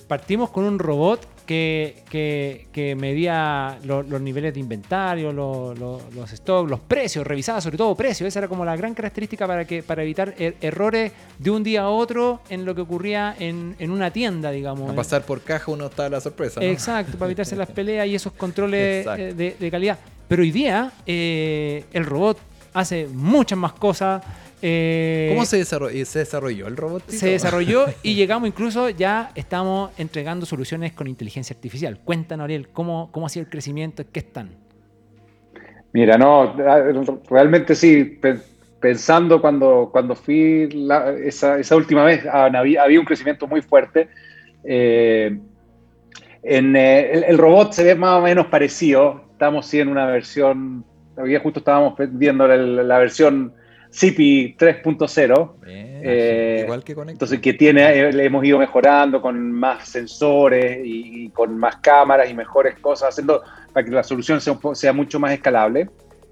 partimos con un robot que, que- que medía lo- los niveles de inventario, lo- lo- los stocks, los precios, revisaba sobre todo precios. Esa era como la gran característica para, que, para evitar er- errores de un día a otro en lo que ocurría en, en una tienda, digamos. A pasar por caja uno está la sorpresa. ¿no? Exacto, para evitarse las peleas y esos controles eh, de, de calidad. Pero hoy día eh, el robot hace muchas más cosas. Eh, ¿Cómo se desarrolló, se desarrolló el robot? se desarrolló y llegamos incluso, ya estamos entregando soluciones con inteligencia artificial. Cuéntanos, Ariel, ¿cómo, cómo ha sido el crecimiento? ¿En qué están? Mira, no, realmente sí, pe- pensando cuando, cuando fui la- esa, esa última vez, ah, había, había un crecimiento muy fuerte. Eh, en, eh, el, el robot se ve más o menos parecido, estamos sí en una versión, todavía justo estábamos viendo la, la versión CP 3.0. Bien, Eh, igual que conecta. Entonces, que tiene, eh, le hemos ido mejorando con más sensores y, y con más cámaras y mejores cosas, haciendo para que la solución sea, sea mucho más escalable.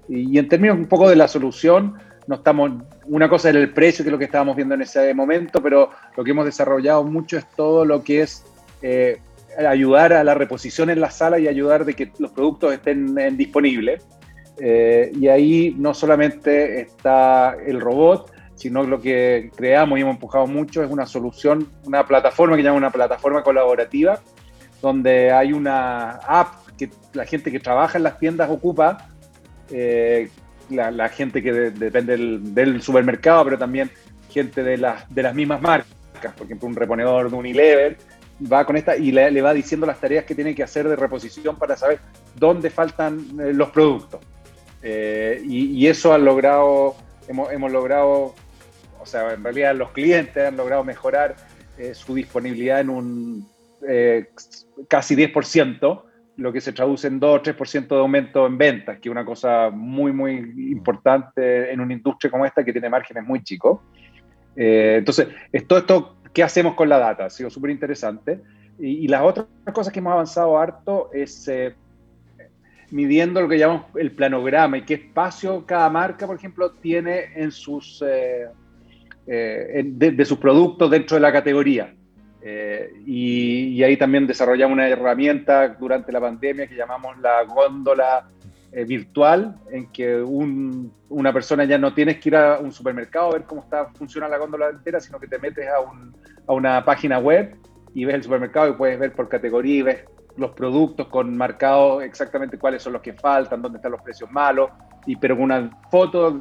Y, y en términos un poco de la solución, no estamos, una cosa era el precio, que es lo que estábamos viendo en ese momento, pero lo que hemos desarrollado mucho es todo lo que es eh, ayudar a la reposición en la sala y ayudar de que los productos estén eh, disponibles. Eh, y ahí no solamente está el robot, sino lo que creamos y hemos empujado mucho es una solución, una plataforma que llama una plataforma colaborativa, donde hay una app que la gente que trabaja en las tiendas ocupa, eh, la, la gente que de- depende del, supermercado, pero también gente de, las de las mismas marcas, por ejemplo, un reponedor de Unilever, va con esta y le, le va diciendo las tareas que tiene que hacer de reposición para saber dónde faltan eh, los productos. Eh, y, y eso han logrado, hemos, hemos logrado, o sea, en realidad los clientes han logrado mejorar eh, su disponibilidad en un eh, casi 10%, lo que se traduce en 2 o 3% de aumento en ventas, que es una cosa muy, muy importante en una industria como esta que tiene márgenes muy chicos. Eh, entonces, es todo esto, ¿qué hacemos con la data? Ha sido súper interesante. Y, y las otras cosas que hemos avanzado harto es eh, midiendo lo que llamamos el planograma y qué espacio cada marca, por ejemplo, tiene en sus, eh, eh, de, sus productos dentro de la categoría. Eh, y, y ahí también desarrollamos una herramienta durante la pandemia que llamamos la góndola eh, virtual, en que un- una persona ya no tienes que ir a un supermercado a ver cómo está, funciona la góndola entera, sino que te metes a, a una página web y ves el supermercado y puedes ver por categoría y ves los productos con marcado exactamente cuáles son los que faltan, dónde están los precios malos, y pero con una foto,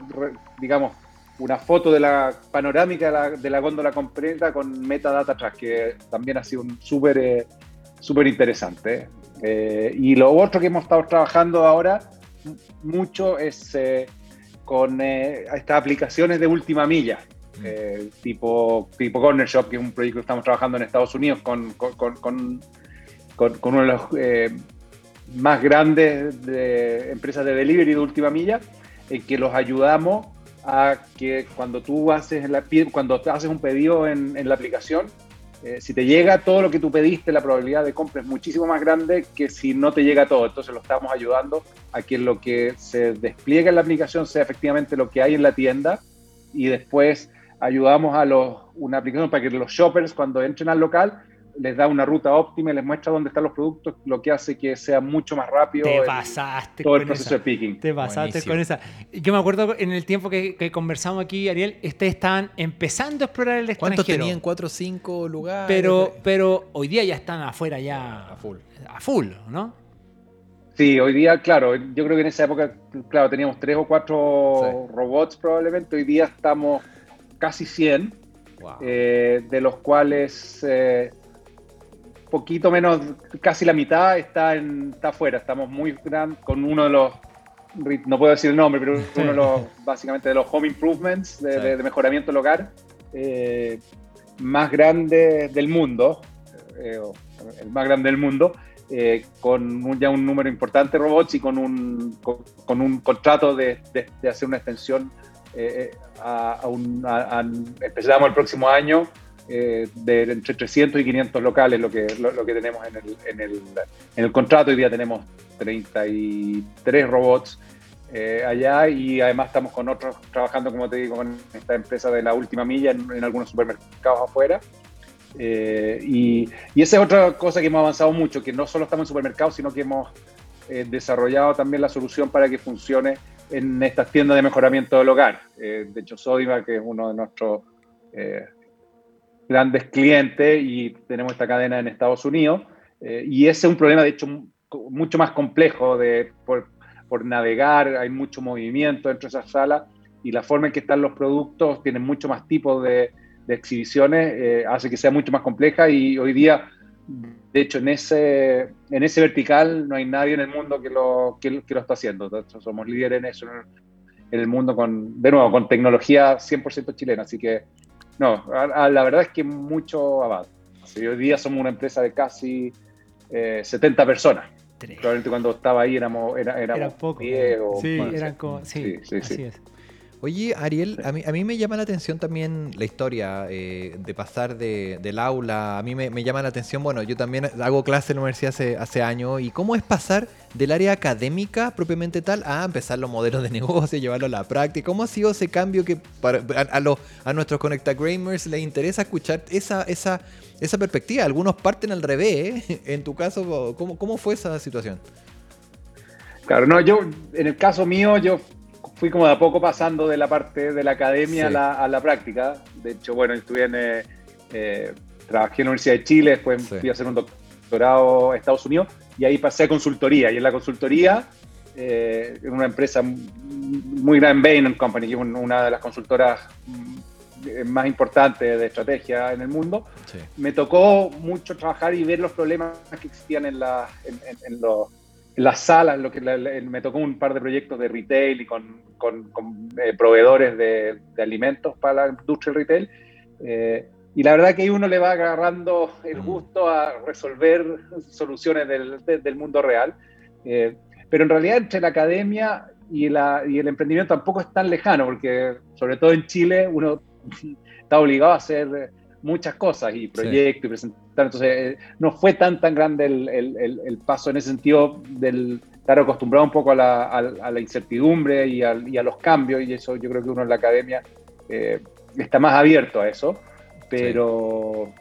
digamos, una foto de la panorámica de la, de la góndola completa con metadata atrás, que también ha sido un súper eh, súper interesante. Eh, y lo otro que hemos estado trabajando ahora mucho es eh, con estas aplicaciones de última milla, eh, tipo, tipo Corner Shop, que es un proyecto que estamos trabajando en Estados Unidos con, con, con- con- con- uno de los eh, más grandes de empresas de delivery de última milla, en que los ayudamos a que cuando tú haces, cuando haces un pedido en, en la aplicación, eh, si te llega todo lo que tú pediste, la probabilidad de compra es muchísimo más grande que si no te llega todo. Entonces lo estamos ayudando a que lo que se despliega en la aplicación sea efectivamente lo que hay en la tienda y después ayudamos a los, una aplicación para que los shoppers cuando entren al local les da una ruta óptima, y les muestra dónde están los productos, lo que hace que sea mucho más rápido Te el- pasaste todo el proceso esa. de picking. Te pasaste Buenísimo. con esa. Yo me acuerdo en el tiempo que, que conversamos aquí, Ariel, ustedes estaban empezando a explorar el ¿Cuántos extranjero. tenían? ¿Cuatro o cinco lugares? Pero, pero hoy día ya están afuera ya A full. a full, ¿no? Sí, hoy día, claro, yo creo que en esa época, claro, teníamos tres o cuatro Sí. robots probablemente, hoy día estamos casi 100, Wow. eh, de los cuales eh, poquito menos, casi la mitad está, en, está afuera, estamos muy gran con uno de los, no puedo decir el nombre, pero uno de los, básicamente de los home improvements, de, Sí. de- de mejoramiento del hogar, eh, más grande del mundo, eh, el más grande del mundo, eh, con un- ya un número importante de robots y con un, con, con un contrato de, de- hacer una extensión eh, a, a un, a- a- empezamos el próximo año eh, de entre 300 y 500 locales lo que, lo, lo que tenemos en el, en, el, en el contrato. Hoy día tenemos 33 robots eh, allá y además estamos con otros trabajando, como te digo, con esta empresa de la última milla en, en algunos supermercados afuera. Eh, y, y esa es otra cosa que hemos avanzado mucho, que no solo estamos en supermercados, sino que hemos eh, desarrollado también la solución para que funcione en estas tiendas de mejoramiento del hogar. Eh, de hecho, Sodimac, que es uno de nuestros eh, grandes clientes, y tenemos esta cadena en Estados Unidos. eh, y ese es un problema, de hecho, mu- mucho más complejo de, por, por navegar, hay mucho movimiento dentro de esas salas, y la forma en que están los productos tienen mucho más tipos de, exhibiciones, eh, hace que sea mucho más compleja, y hoy día de hecho, en ese, en ese vertical no hay nadie en el mundo que lo, que, lo- está haciendo. Hecho, somos líderes en eso en el mundo, con, de nuevo, con tecnología 100% chilena. Así que, no, a- a- la verdad es que mucho avance. Hoy día somos una empresa de casi eh, 70 personas. Tres. Probablemente cuando estaba ahí éramos, era, éramos Era poco. 10 o Sí, más. eran como. Sí, Sí, sí, así sí. es. Oye, Ariel, a mí, a mí me llama la atención también la historia eh, de pasar de- del aula. A mí me, me llama la atención, bueno, yo también hago clase en la universidad hace, hace años. ¿Y cómo es pasar del área académica propiamente tal a empezar los modelos de negocio, llevarlo a la práctica? ¿Cómo ha sido ese cambio que para, a, a los, a nuestros Conectagramers les interesa escuchar esa, esa, esa perspectiva? Algunos parten al revés. ¿eh? En tu caso, ¿cómo, ¿cómo fue esa situación? Claro, no, yo, en el caso mío, yo fui como de a poco pasando de la parte de la academia a, la, a la práctica. De hecho, bueno, estuve en, eh, eh, trabajé en la Universidad de Chile, después Sí. fui a hacer un doctorado a Estados Unidos y ahí pasé a consultoría. Y en la consultoría, eh, en una empresa muy grande, Bain Company, que es un- una de las consultoras mm, más importantes de estrategia en el mundo, Sí. me tocó mucho trabajar y ver los problemas que existían en, la, en, en- en los- las salas. Lo que la- la- me tocó un par de proyectos de retail y con, con- con, eh, proveedores de, de alimentos para la industria del retail. Eh, y la verdad que uno le va agarrando el gusto a resolver soluciones del, de- del mundo real. Eh, pero en realidad entre la academia y, la- y el emprendimiento tampoco es tan lejano, porque sobre todo en Chile uno está obligado a hacer muchas cosas y proyectos y Entonces, eh, no fue tan tan grande el, el- el- el paso en ese sentido del estar acostumbrado un poco a la, a- a la incertidumbre y, a los cambios, y eso yo creo que uno en la academia eh, está más abierto a eso. Pero,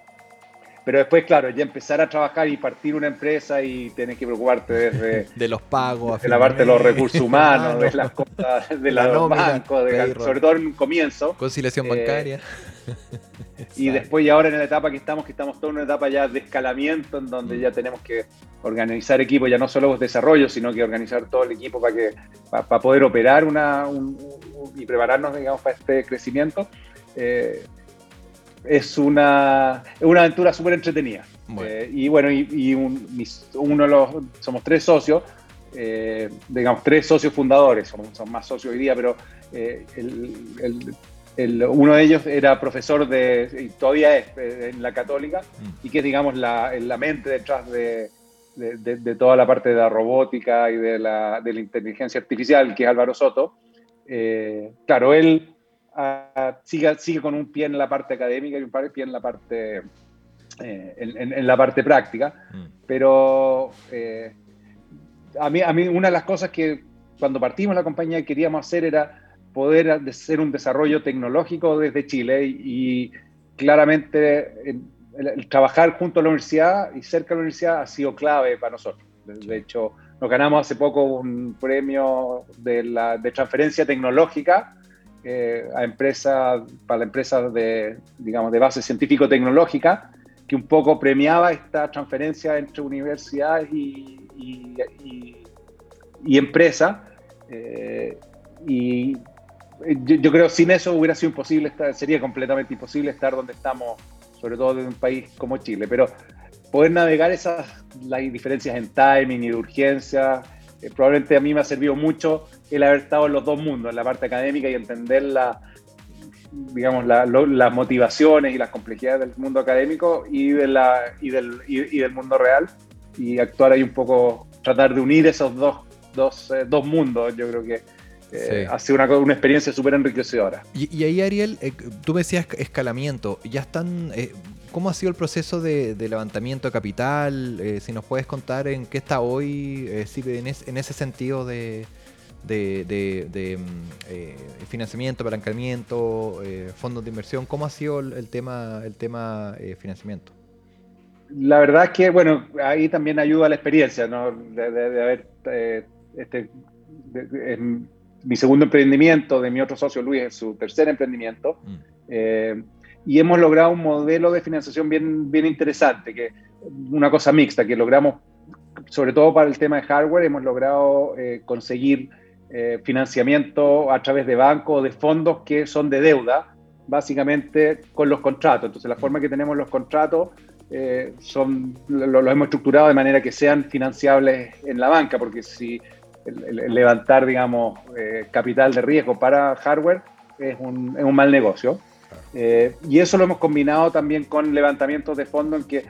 pero después, claro, ya empezar a trabajar y partir una empresa y tener que preocuparte desde De los pagos. de la parte de los recursos humanos, de las cosas, de La los nómina, bancos, de- sobre todo en un comienzo. Conciliación Eh, bancaria. Y Exacto. después y ahora en la etapa que estamos, que estamos toda una etapa ya de escalamiento, en donde ya tenemos que organizar equipos, ya no solo desarrollo, sino que organizar todo el equipo para que para, poder operar una un- un- y prepararnos, digamos, para este crecimiento. eh, es una, una aventura súper entretenida. Bueno. Eh, y bueno, y, y un- mis- uno de los, somos tres socios, eh, digamos, tres socios fundadores, son, son más socios hoy día, pero eh, el, el- el- uno de ellos era profesor de, y todavía es eh, en la católica, Mm. y que es, digamos, la, la mente detrás de, de- de- de toda la parte de la robótica y de la, de la inteligencia artificial, que es Álvaro Soto. Eh, claro, él ah, sigue, sigue con un pie en la parte académica y un pie en la parte, eh, en, en- en la parte práctica, Mm. pero eh, a, mí, a mí una de las cosas que cuando partimos la compañía queríamos hacer era poder hacer un desarrollo tecnológico desde Chile y, y claramente en, el, el trabajar junto a la universidad y cerca de la universidad ha sido clave para nosotros. De, hecho, nos ganamos hace poco un premio de, la, de transferencia tecnológica eh, a empresas, para la empresa de, digamos, de base científico-tecnológica, que un poco premiaba esta transferencia entre universidades y, y, y, y empresas. Eh, y yo, yo, creo sin eso hubiera sido imposible estar, sería completamente imposible estar donde estamos, sobre todo en un país como Chile. Pero poder navegar esas las diferencias en timing y de urgencia, eh, probablemente a mí me ha servido mucho el haber estado en los dos mundos, en la parte académica y entender la, digamos, la, lo, las motivaciones y las complejidades del mundo académico y, de la, y, del, y, y del mundo real y actuar ahí un poco, tratar de unir esos dos, dos, eh, dos mundos, yo creo que eh, sí. ha sido una, una experiencia súper enriquecedora. Y, y, ahí, Ariel, eh, tú me decías escalamiento. ¿Ya están, eh, ¿Cómo ha sido el proceso de, de levantamiento de capital? Eh, si nos puedes contar en qué está hoy, si en, es, en, ese sentido de, de, de, de mm, eh, financiamiento, apalancamiento, fondos de inversión, ¿cómo ha sido el, el tema, el tema financiamiento? La verdad es que, bueno, ahí también ayuda la experiencia, ¿no? De, haber, este, mi segundo emprendimiento, de mi otro socio Luis, en su tercer emprendimiento, mm. eh, y hemos logrado un modelo de financiación bien, bien interesante, que una cosa mixta, que logramos, sobre todo para el tema de hardware, hemos logrado eh, conseguir eh, financiamiento a través de bancos o de fondos que son de deuda, básicamente con los contratos. Entonces, la forma que tenemos los contratos son, lo, lo, hemos estructurado de manera que sean financiables en la banca, porque si el, el levantar, digamos, eh, capital de riesgo para hardware es un, es un mal negocio. Eh, y eso lo hemos combinado también con levantamientos de fondos en que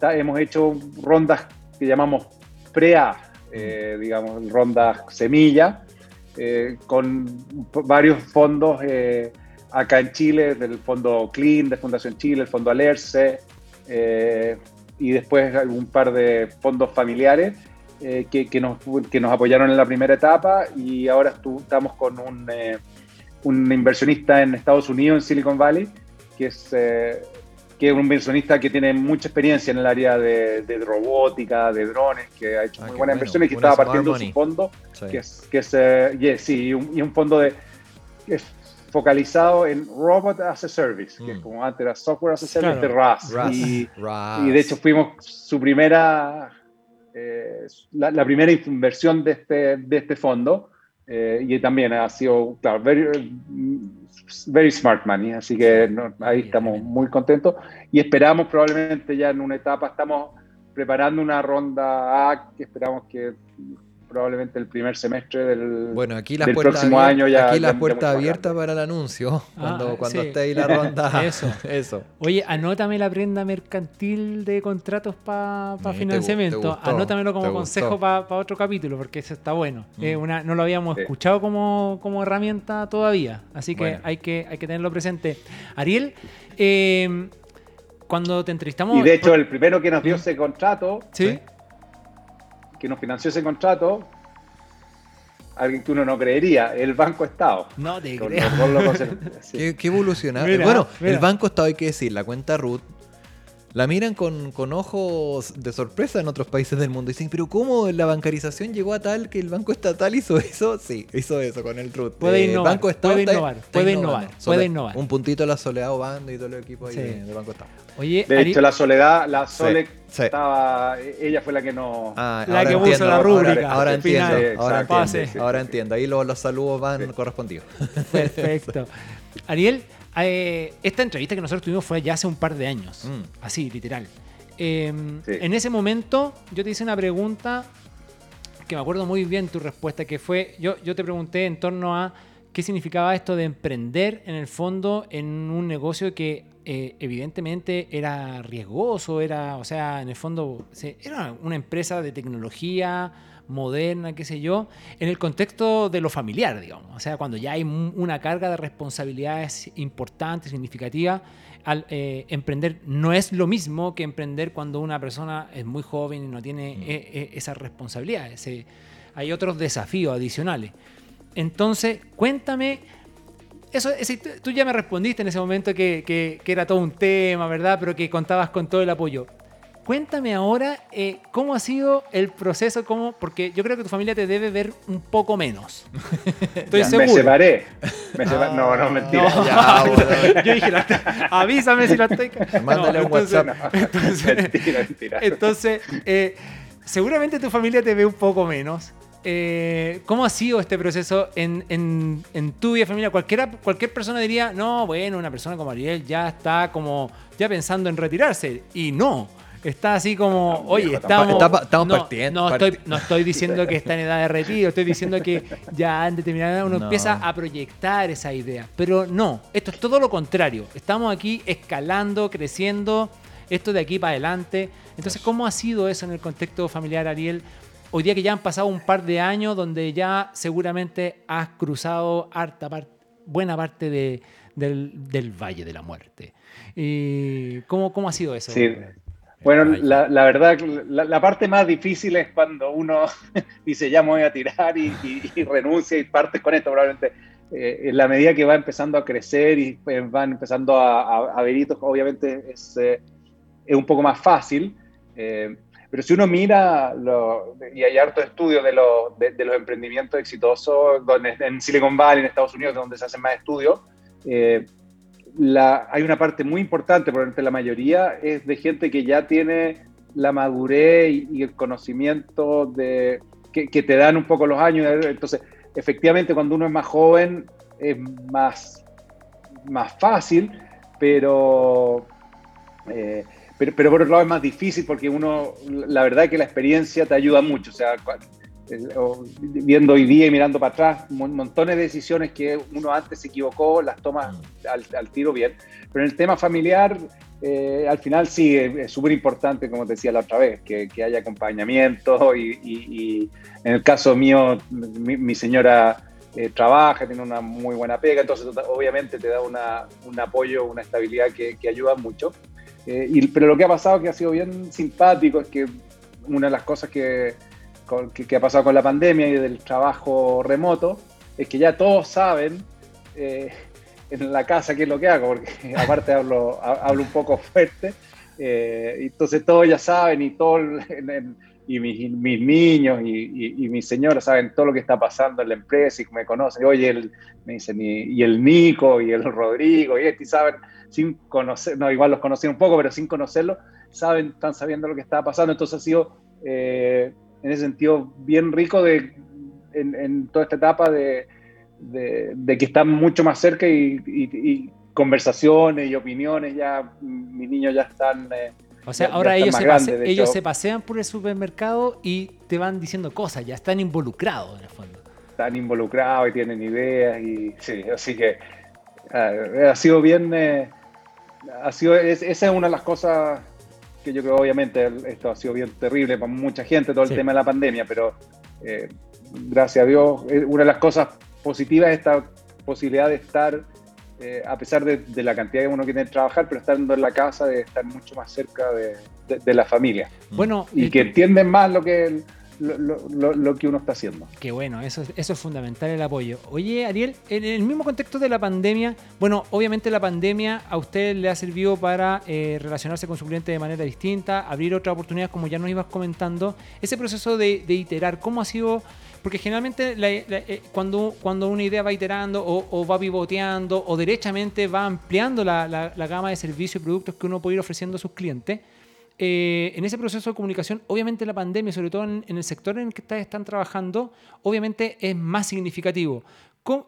hemos hecho rondas que llamamos pre-A, eh, digamos, rondas semilla, eh, con varios fondos acá en Chile, del fondo CLEAN, de Fundación Chile, el fondo Alerce, y después un par de fondos familiares que, que, nos, que nos apoyaron en la primera etapa y ahora estamos con un un inversionista en Estados Unidos, en Silicon Valley, que es, eh, que es un inversionista que tiene mucha experiencia en el área de, de robótica, de drones, que ha hecho ah, muy buenas bueno. inversiones y que estaba partiendo su fondo, sí. que es, que es uh, yeah, sí, y un, y un, fondo de, que es focalizado en Robot as a Service, mm. que es como antes era Software as a Service claro. de RAS. RAS. Y, RAS. y, de hecho fuimos su primera, eh, la, la, primera inversión de este, de este fondo. Eh, y también ha sido, claro, very, very smart money, así que no, ahí estamos muy contentos y esperamos probablemente ya en una etapa, estamos preparando una ronda A que esperamos que probablemente el primer semestre del, bueno, aquí la del próximo abierta, año ya. Aquí la puerta abierta para el anuncio, cuando, ah, cuando sí. esté ahí la ronda. Eso. Eso. Oye, anótame la prenda mercantil de contratos para pa financiamiento. Te, te Anótamelo como consejo para pa otro capítulo, porque eso está bueno. Mm. Eh, una, no lo habíamos sí. escuchado como, como herramienta todavía, así que, bueno. hay que hay que tenerlo presente. Ariel, eh, cuando te entrevistamos... Y de hecho, el primero que nos dio ese contrato... ¿Sí? Que nos financió ese contrato, alguien que uno no creería, el Banco Estado. No te creo. qué, qué evolucionado. Mira, bueno, mira. el Banco Estado, hay que decir, la cuenta RUT, la miran con, con, ojos de sorpresa en otros países del mundo. Dicen, pero ¿cómo la bancarización llegó a tal que el Banco Estatal hizo eso? Sí, hizo eso con el RUT. Puede eh, innovar. Banco Estado puede innovar. Puede innovar. Puede innovar. Un puntito a la Soledad Obando y todo el equipo ahí sí. de, de Banco Estado. Oye, de Ari... hecho, la Soledad, la Sole sí, estaba, ella fue la que nos... Ah, la que entiendo, puso la rúbrica. Ahora, ahora entiendo, ahora, entiendo, ahora entiendo. Ahí los, los saludos van correspondidos. Perfecto. Ariel, eh, esta entrevista que nosotros tuvimos fue ya hace un par de años, mm. así, literal. Eh, en ese momento yo te hice una pregunta que me acuerdo muy bien tu respuesta, que fue, yo, yo te pregunté en torno a qué significaba esto de emprender en el fondo en un negocio que eh, evidentemente era riesgoso, era, o sea, en el fondo era una empresa de tecnología moderna, qué sé yo, en el contexto de lo familiar, digamos. O sea, cuando ya hay una carga de responsabilidades importante, significativa, al eh, emprender no es lo mismo que emprender cuando una persona es muy joven y no tiene mm. e e esas responsabilidades. Eh, hay otros desafíos adicionales. Entonces, cuéntame eso, ese- tú ya me respondiste en ese momento que, que- que era todo un tema, ¿verdad? Pero que contabas con todo el apoyo. Cuéntame ahora eh, cómo ha sido el proceso, cómo, porque yo creo que tu familia te debe ver un poco menos. Estoy Me seguro. separé. Me separ- No, no, mentira. No. Ya, bueno. Yo dije, la- avísame si la estoy. Mándale un entonces- WhatsApp. Entonces, mentira, mentira. entonces, eh, seguramente tu familia te ve un poco menos. Eh, ¿Cómo ha sido este proceso en, en- en tu vida familia? Cualquiera, cualquier persona diría, no, bueno, una persona como Ariel ya está como ya pensando en retirarse. Y no, está así como, oye, viejo, estamos, estamos no, partiendo, No estoy, parti- no estoy diciendo que está en edad de retiro, estoy diciendo que ya en determinada edad uno No. empieza a proyectar esa idea. Pero no, esto es todo lo contrario. Estamos aquí escalando, creciendo, esto de aquí para adelante. Entonces, ¿cómo ha sido eso en el contexto familiar, Ariel? Hoy día que ya han pasado un par de años donde ya seguramente has cruzado harta buena parte de- del, del Valle de la Muerte. ¿Y cómo, cómo ha sido eso? Sí. Bueno, la, la verdad, la, la parte más difícil es cuando uno dice ya me voy a tirar y, y- y renuncia y parte con esto. Probablemente eh, en la medida que va empezando a crecer y eh, van empezando a, a, a ver hitos, obviamente es, eh, es un poco más fácil. Eh, pero si uno mira, lo- y hay hartos estudios de, los- de, de los emprendimientos exitosos donde, en Silicon Valley, en Estados Unidos, donde se hacen más estudios, eh, la- hay una parte muy importante, probablemente la mayoría, es de gente que ya tiene la madurez y, el conocimiento de, que, te dan un poco los años. Entonces, efectivamente, cuando uno es más joven, es más, más fácil, pero, eh, pero, por otro lado es más difícil porque uno, la verdad es que la experiencia te ayuda mucho. Viendo hoy día y mirando para atrás, mon- montones de decisiones que uno antes se equivocó, las toma al, al tiro bien. Pero en el tema familiar, eh, al final sí, es es súper importante, como te decía la otra vez, que, que haya acompañamiento y, y- y en el caso mío, mi, mi señora eh, trabaja, tiene una muy buena pega, entonces obviamente te da una, un apoyo, una estabilidad que, que ayuda mucho. Eh, y, pero lo que ha pasado que ha sido bien simpático es que una de las cosas que, con- que, que ha pasado con la pandemia y del trabajo remoto es que ya todos saben eh, en la casa qué es lo que hago, porque aparte hablo, ha- hablo un poco fuerte, eh, entonces todos ya saben y todo y mis, mis niños y, y, y mis señoras saben todo lo que está pasando en la empresa y me conocen. Oye, el, me dicen, y, el Nico y el Rodrigo y este, y saben, sin conocer, no, igual los conocí un poco, pero sin conocerlo, saben, están sabiendo lo que está pasando. Entonces ha sido, eh, en ese sentido, bien rico de, en, en toda esta etapa de, de, de que están mucho más cerca y, y- y conversaciones y opiniones. Ya mis niños ya están. eh, O sea, Ya- ahora ellos, se, grandes, pase- ellos se pasean por el supermercado y te van diciendo cosas, ya están involucrados en el fondo. están involucrados y tienen ideas y sí, así que eh, ha sido bien, eh, ha sido, es- esa es una de las cosas que yo creo, obviamente, esto ha sido bien terrible para mucha gente, todo el Sí. tema de la pandemia, pero eh, gracias a Dios, eh, una de las cosas positivas es esta posibilidad de estar, eh, a pesar de, de la cantidad que uno quiere trabajar, pero estando en la casa, de estar mucho más cerca de, de- de la familia Bueno, y que entienden más lo que, lo- que uno está haciendo. Qué bueno, eso, es- fundamental el apoyo. Oye, Ariel, en el mismo contexto de la pandemia, bueno, obviamente la pandemia a usted le ha servido para eh, relacionarse con su cliente de manera distinta, abrir otras oportunidades, como ya nos ibas comentando. Ese proceso de, iterar, ¿cómo ha sido? Porque generalmente eh, cuando, cuando una idea va iterando o, va pivoteando o derechamente va ampliando la- la gama de servicios y productos que uno puede ir ofreciendo a sus clientes, eh, en ese proceso de comunicación, obviamente la pandemia, sobre todo en, en el sector en el que ustedes están trabajando, obviamente es más significativo.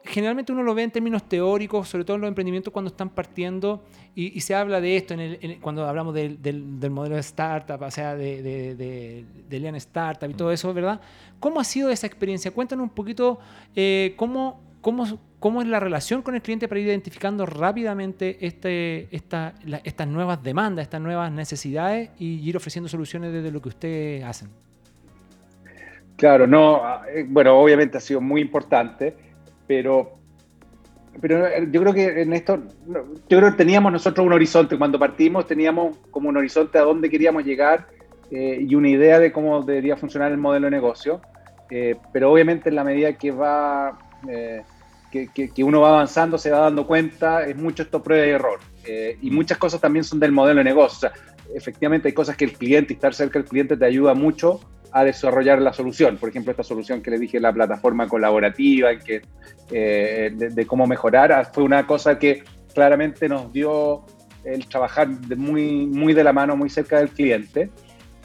Generalmente uno lo ve en términos teóricos, sobre todo en los emprendimientos cuando están partiendo, y, y se habla de esto en el- en el- cuando hablamos del, del- del modelo de startup, o sea, de, de, de, de Lean Startup y todo eso, ¿verdad? ¿Cómo ha sido esa experiencia? Cuéntanos un poquito eh, cómo, cómo, cómo es la relación con el cliente para ir identificando rápidamente este, estas nuevas demandas, estas nuevas necesidades y ir ofreciendo soluciones desde lo que ustedes hacen. Claro, no, ah, eh, bueno, obviamente ha sido muy importante, pero, pero eh, yo creo que en esto, yo creo que teníamos nosotros un horizonte, cuando partimos teníamos como un horizonte a dónde queríamos llegar eh, y una idea de cómo debería funcionar el modelo de negocio, pero obviamente en la medida que va, que, que- que uno va avanzando, se va dando cuenta, es mucho esto prueba y error. Eh, y muchas cosas también son del modelo de negocio. O sea, efectivamente hay cosas que el cliente, estar cerca del cliente te ayuda mucho a desarrollar la solución. Por ejemplo, esta solución que le dije, la plataforma colaborativa, en que, eh, de, de cómo mejorar, ah, fue una cosa que claramente nos dio el trabajar de muy, muy de la mano, muy cerca del cliente.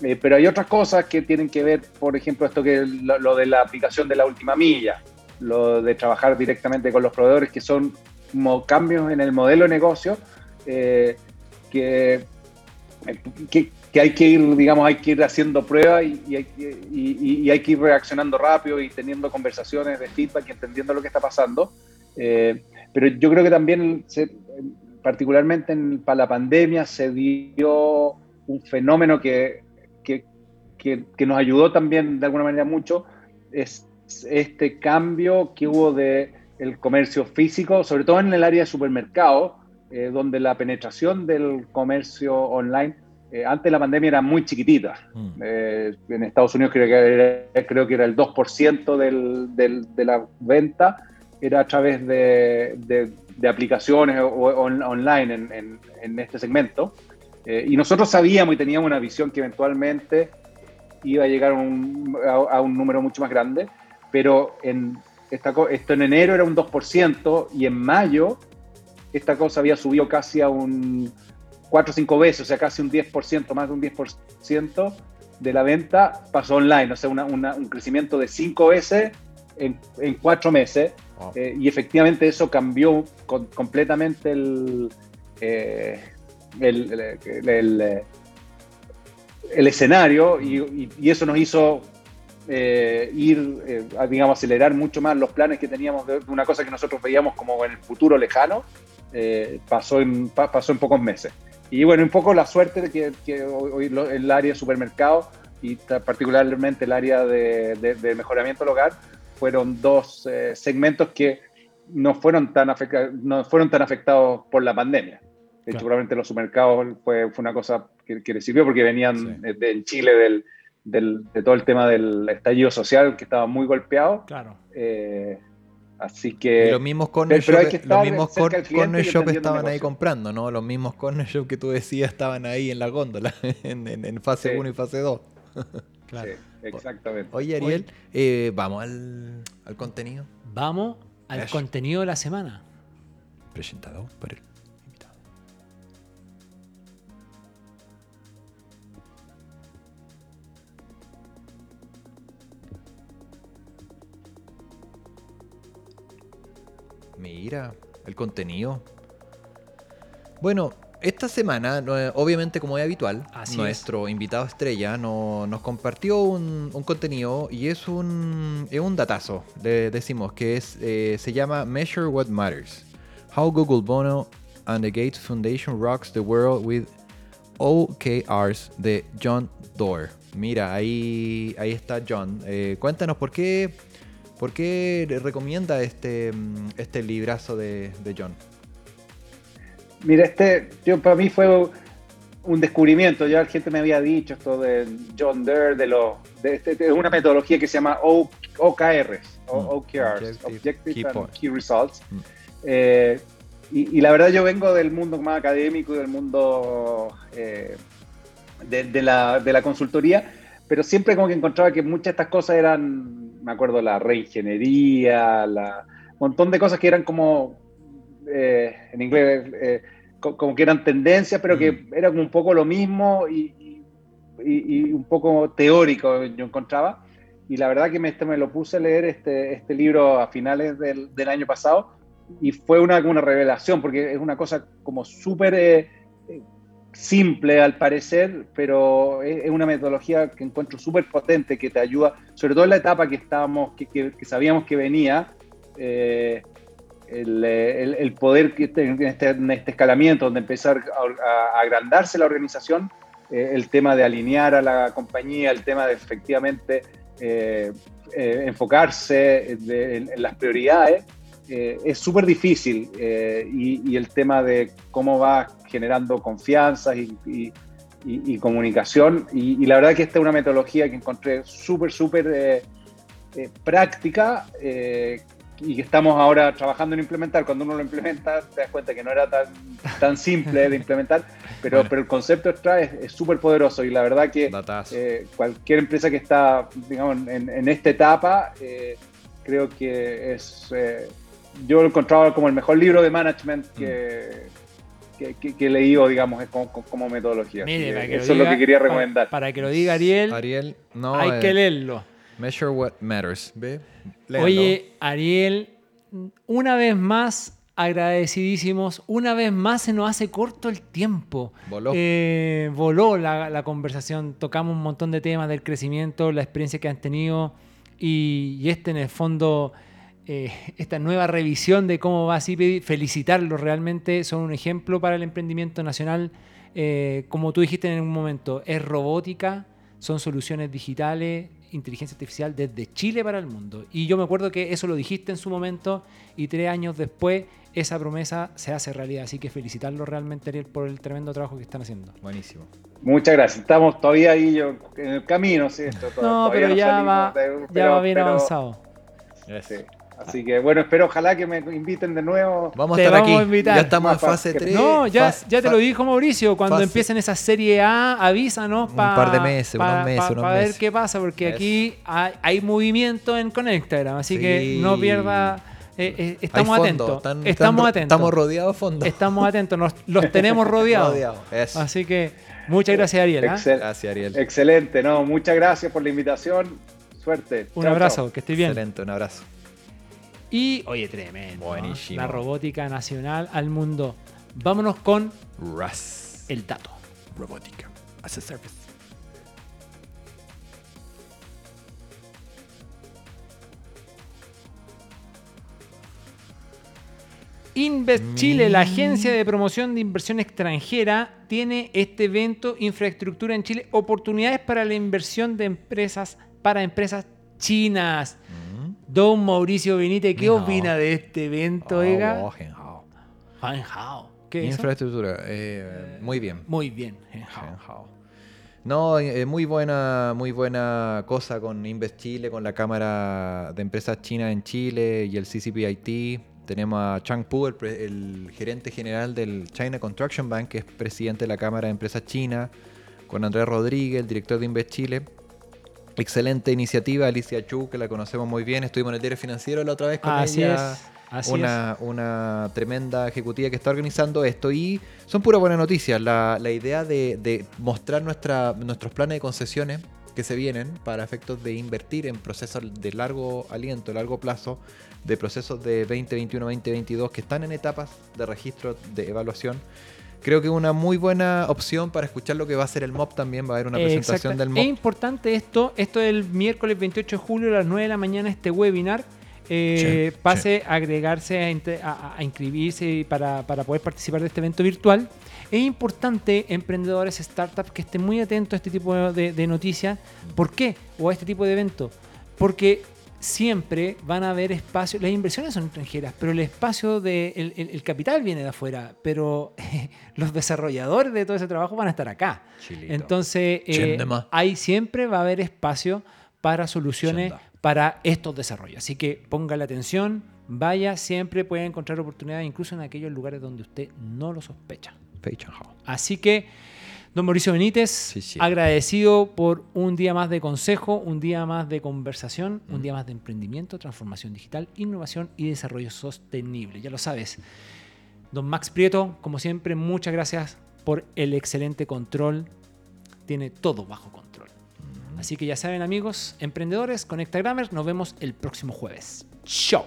Eh, pero hay otras cosas que tienen que ver, por ejemplo, esto que lo, lo de la aplicación de la última milla, lo de trabajar directamente con los proveedores, que son cambios en el modelo de negocio eh, que, que, hay que ir, digamos, hay que ir haciendo pruebas y, y y- y- hay que ir reaccionando rápido y teniendo conversaciones de feedback y entendiendo lo que está pasando. Eh, pero yo creo que también, se- particularmente en- para la pandemia, se dio un fenómeno que, que, que- que nos ayudó también de alguna manera mucho, es este cambio que hubo de el comercio físico, sobre todo en el área de supermercados, eh, donde la penetración del comercio online eh, antes de la pandemia era muy chiquitita. Mm. Eh, en Estados Unidos creo que era, creo que era el 2% del, del- de la venta, era a través de, de- de aplicaciones o, on- online en, en- en este segmento. Y nosotros sabíamos y teníamos una visión que eventualmente iba a llegar un, a- a un número mucho más grande, pero en esta, esto en enero era un 2% y en mayo esta cosa había subido casi a un 4 o 5 veces, o sea, casi un 10%, más de un 10% de la venta pasó online, o sea, una- una- un crecimiento de 5 veces en, en 4 meses. Wow. Eh, y efectivamente eso cambió con- completamente el, eh, el, el- el, eh, el escenario y, y- y eso nos hizo eh, ir, eh, a, digamos, acelerar mucho más los planes que teníamos de una cosa que nosotros veíamos como en el futuro lejano, eh, pasó, en, pa- pasó en pocos meses. Y bueno, un poco la suerte de que, que hoy, lo- el área de supermercado y particularmente el área de, de- de mejoramiento del hogar fueron dos eh, segmentos que no fueron, tan afecta- no fueron tan afectados por la pandemia. De hecho, Claro. probablemente los supermercados fue, fue una cosa que, que les sirvió porque venían Sí. eh, de, en Chile del, del- de todo el tema del estallido social que estaba muy golpeado. Claro. Eh, así Y que... los mismos corner shop, que los mismos corner shop estaban ahí comprando, ¿no? Los mismos corner shop que tú decías estaban ahí en la góndola, en, en- en fase Sí. 1 y fase 2. claro. Sí, exactamente. Oye, Ariel, eh, vamos al, al contenido Vamos al contenido de la semana. presentado por el Mira, el contenido. Bueno, esta semana, obviamente como es habitual, Así nuestro invitado estrella no- nos compartió un, un contenido y es un, es un datazo, le decimos, que es, eh, se llama Measure What Matters. How Google Bono and the Gates Foundation Rocks the World with OKRs de John Doerr. Mira, ahí, ahí está John. Eh, cuéntanos por qué, por qué recomienda este, mm, este librazo de, de John. Mira, este, yo para mí fue un descubrimiento. Ya la gente me había dicho esto de John Doerr, de los, de este, es una metodología que se llama O- OKRs, o- Mm, OKRs, Objective Objective Key and. Key Results. Mm. Eh, y, y la verdad yo vengo del mundo más académico y del mundo eh, de, de la, de la consultoría, pero siempre como que encontraba que muchas de estas cosas eran, me acuerdo, la reingeniería, la, montón de cosas que eran como, eh, en inglés, eh, co- como que eran tendencias, pero que Mm. era como un poco lo mismo y, y- y- un poco teórico yo encontraba. Y la verdad que me, este, me lo puse a leer este, este libro a finales del, del año pasado y fue una, una revelación, porque es una cosa como súper eh, simple al parecer, pero es, una metodología que encuentro súper potente, que te ayuda, sobre todo en la etapa que estábamos, que, sabíamos que venía, eh, el, poder que este- en, este, en este escalamiento, donde empezar a, agrandarse la organización, eh, el tema de alinear a la compañía, el tema de efectivamente eh, enfocarse en las prioridades, eh, es súper difícil eh, y, y el tema de cómo va generando confianza y, y- y- comunicación. Y, la verdad que esta es una metodología que encontré súper, súper eh, práctica, y que estamos ahora trabajando en implementar. Cuando uno lo implementa, te das cuenta que no era tan, tan simple de implementar, pero, Bueno. pero el concepto detrás es súper poderoso y la verdad que eh, cualquier empresa que está, digamos, en, en esta etapa, eh, creo que es, eh, yo lo he encontrado como el mejor libro de management que, que, que- que he leído, digamos, como, como metodología. Así Mire, que para que eso es lo que quería recomendar. Para, que lo diga Ariel, Ariel, no. hay eh, que leerlo. Measure what matters. ¿Ve? Oye, Ariel, una vez más, agradecidísimos. Una vez más se nos hace corto el tiempo. Voló. Eh, voló la, la conversación. Tocamos un montón de temas del crecimiento, la experiencia que han tenido. Y, y este, en el fondo, eh, esta nueva revisión de cómo va CIPEDI, felicitarlos realmente. Son un ejemplo para el emprendimiento nacional. Eh, como tú dijiste en un momento, es robótica, son soluciones digitales, inteligencia artificial desde Chile para el mundo. Y yo me acuerdo que eso lo dijiste en su momento y tres años después esa promesa se hace realidad. Así que felicitarlo realmente, Ariel, por el tremendo trabajo que están haciendo. Buenísimo. Muchas gracias. Estamos todavía ahí yo, en el camino, ¿sí? Esto No, todavía pero ya salimos va, de- ya va bien pero- avanzado. sí. Así que bueno, espero ojalá que me inviten de nuevo. Vamos a Te estar vamos aquí. a invitar. Ya estamos en fase fácil. 3. No, ya, ya te lo dijo Mauricio. Cuando fase- empiecen esa serie A, avísanos Un para par de meses, unos meses, unos ver meses. qué pasa, porque aquí hay, hay movimiento en Connectagram, así que no pierda. eh, eh, estamos fondo, atentos. están- estamos están- atentos. Estamos rodeados de fondo. Estamos atentos. nos- los tenemos rodeados. Así que muchas gracias, Ariel. Excel- Gracias, Ariel. Excelente, no, muchas gracias por la invitación. Suerte. Un Chao, abrazo, chao. que estés bien. Excelente, un abrazo. Y, oye, tremendo. Buenísimo. La robótica nacional al mundo. Vámonos con Russ. el dato. Robótica. As a service. Invest Chile, la agencia de promoción de inversión extranjera, tiene este evento Infraestructura en Chile, oportunidades para la inversión de empresas para empresas chinas. Don Mauricio Benítez, ¿qué opina de este evento, Oh, Hao. Han Hao. ¿Qué es? Infraestructura. eh, muy bien. Muy bien, Hao. No, eh, muy buena, muy buena cosa con Invest Chile, con la Cámara de Empresas Chinas en Chile y el CCPIT. Tenemos a Chang Pu, el, el gerente general del China Construction Bank, que es presidente de la Cámara de Empresas Chinas, con Andrés Rodríguez, el director de Invest Chile. Excelente iniciativa, Alicia Chu, que la conocemos muy bien. Estuvimos en el diario financiero la otra vez con Así ella es. Así una, una tremenda ejecutiva que está organizando esto y son pura buenas noticias. La, la idea de, de mostrar nuestra, nuestros planes de concesiones que se vienen para efectos de invertir en procesos de largo aliento, largo plazo, de procesos de 2021, 2022 que están en etapas de registro de evaluación. Creo que es una muy buena opción para escuchar lo que va a hacer el MOP también. Va a haber una presentación Exacto. del Es MOP. importante esto. Esto es el miércoles 28 de julio a las 9 de la mañana, este webinar. Eh, Sí, pase a agregarse, a, inte- a- a inscribirse y para, para poder participar de este evento virtual. Es importante, emprendedores, startups, que estén muy atentos a este tipo de, de noticias. ¿Por qué? O a este tipo de eventos. Porque siempre van a haber espacios, las inversiones son extranjeras, pero el espacio de el, el- el capital viene de afuera, pero los desarrolladores de todo ese trabajo van a estar acá. Chilito. Entonces, eh, ahí siempre va a haber espacio para soluciones Chenda. para estos desarrollos. Así que ponga la atención, vaya, siempre puede encontrar oportunidades, incluso en aquellos lugares donde usted no lo sospecha. Así que, don Mauricio Benítez, sí. agradecido por un día más de consejo, un día más de conversación, un Mm. día más de emprendimiento, transformación digital, innovación y desarrollo sostenible. Ya lo sabes. Don Max Prieto, como siempre, muchas gracias por el excelente control. Tiene todo bajo control. Mm. Así que ya saben, amigos, emprendedores, Conectagrammers, nos vemos el próximo jueves. Chao.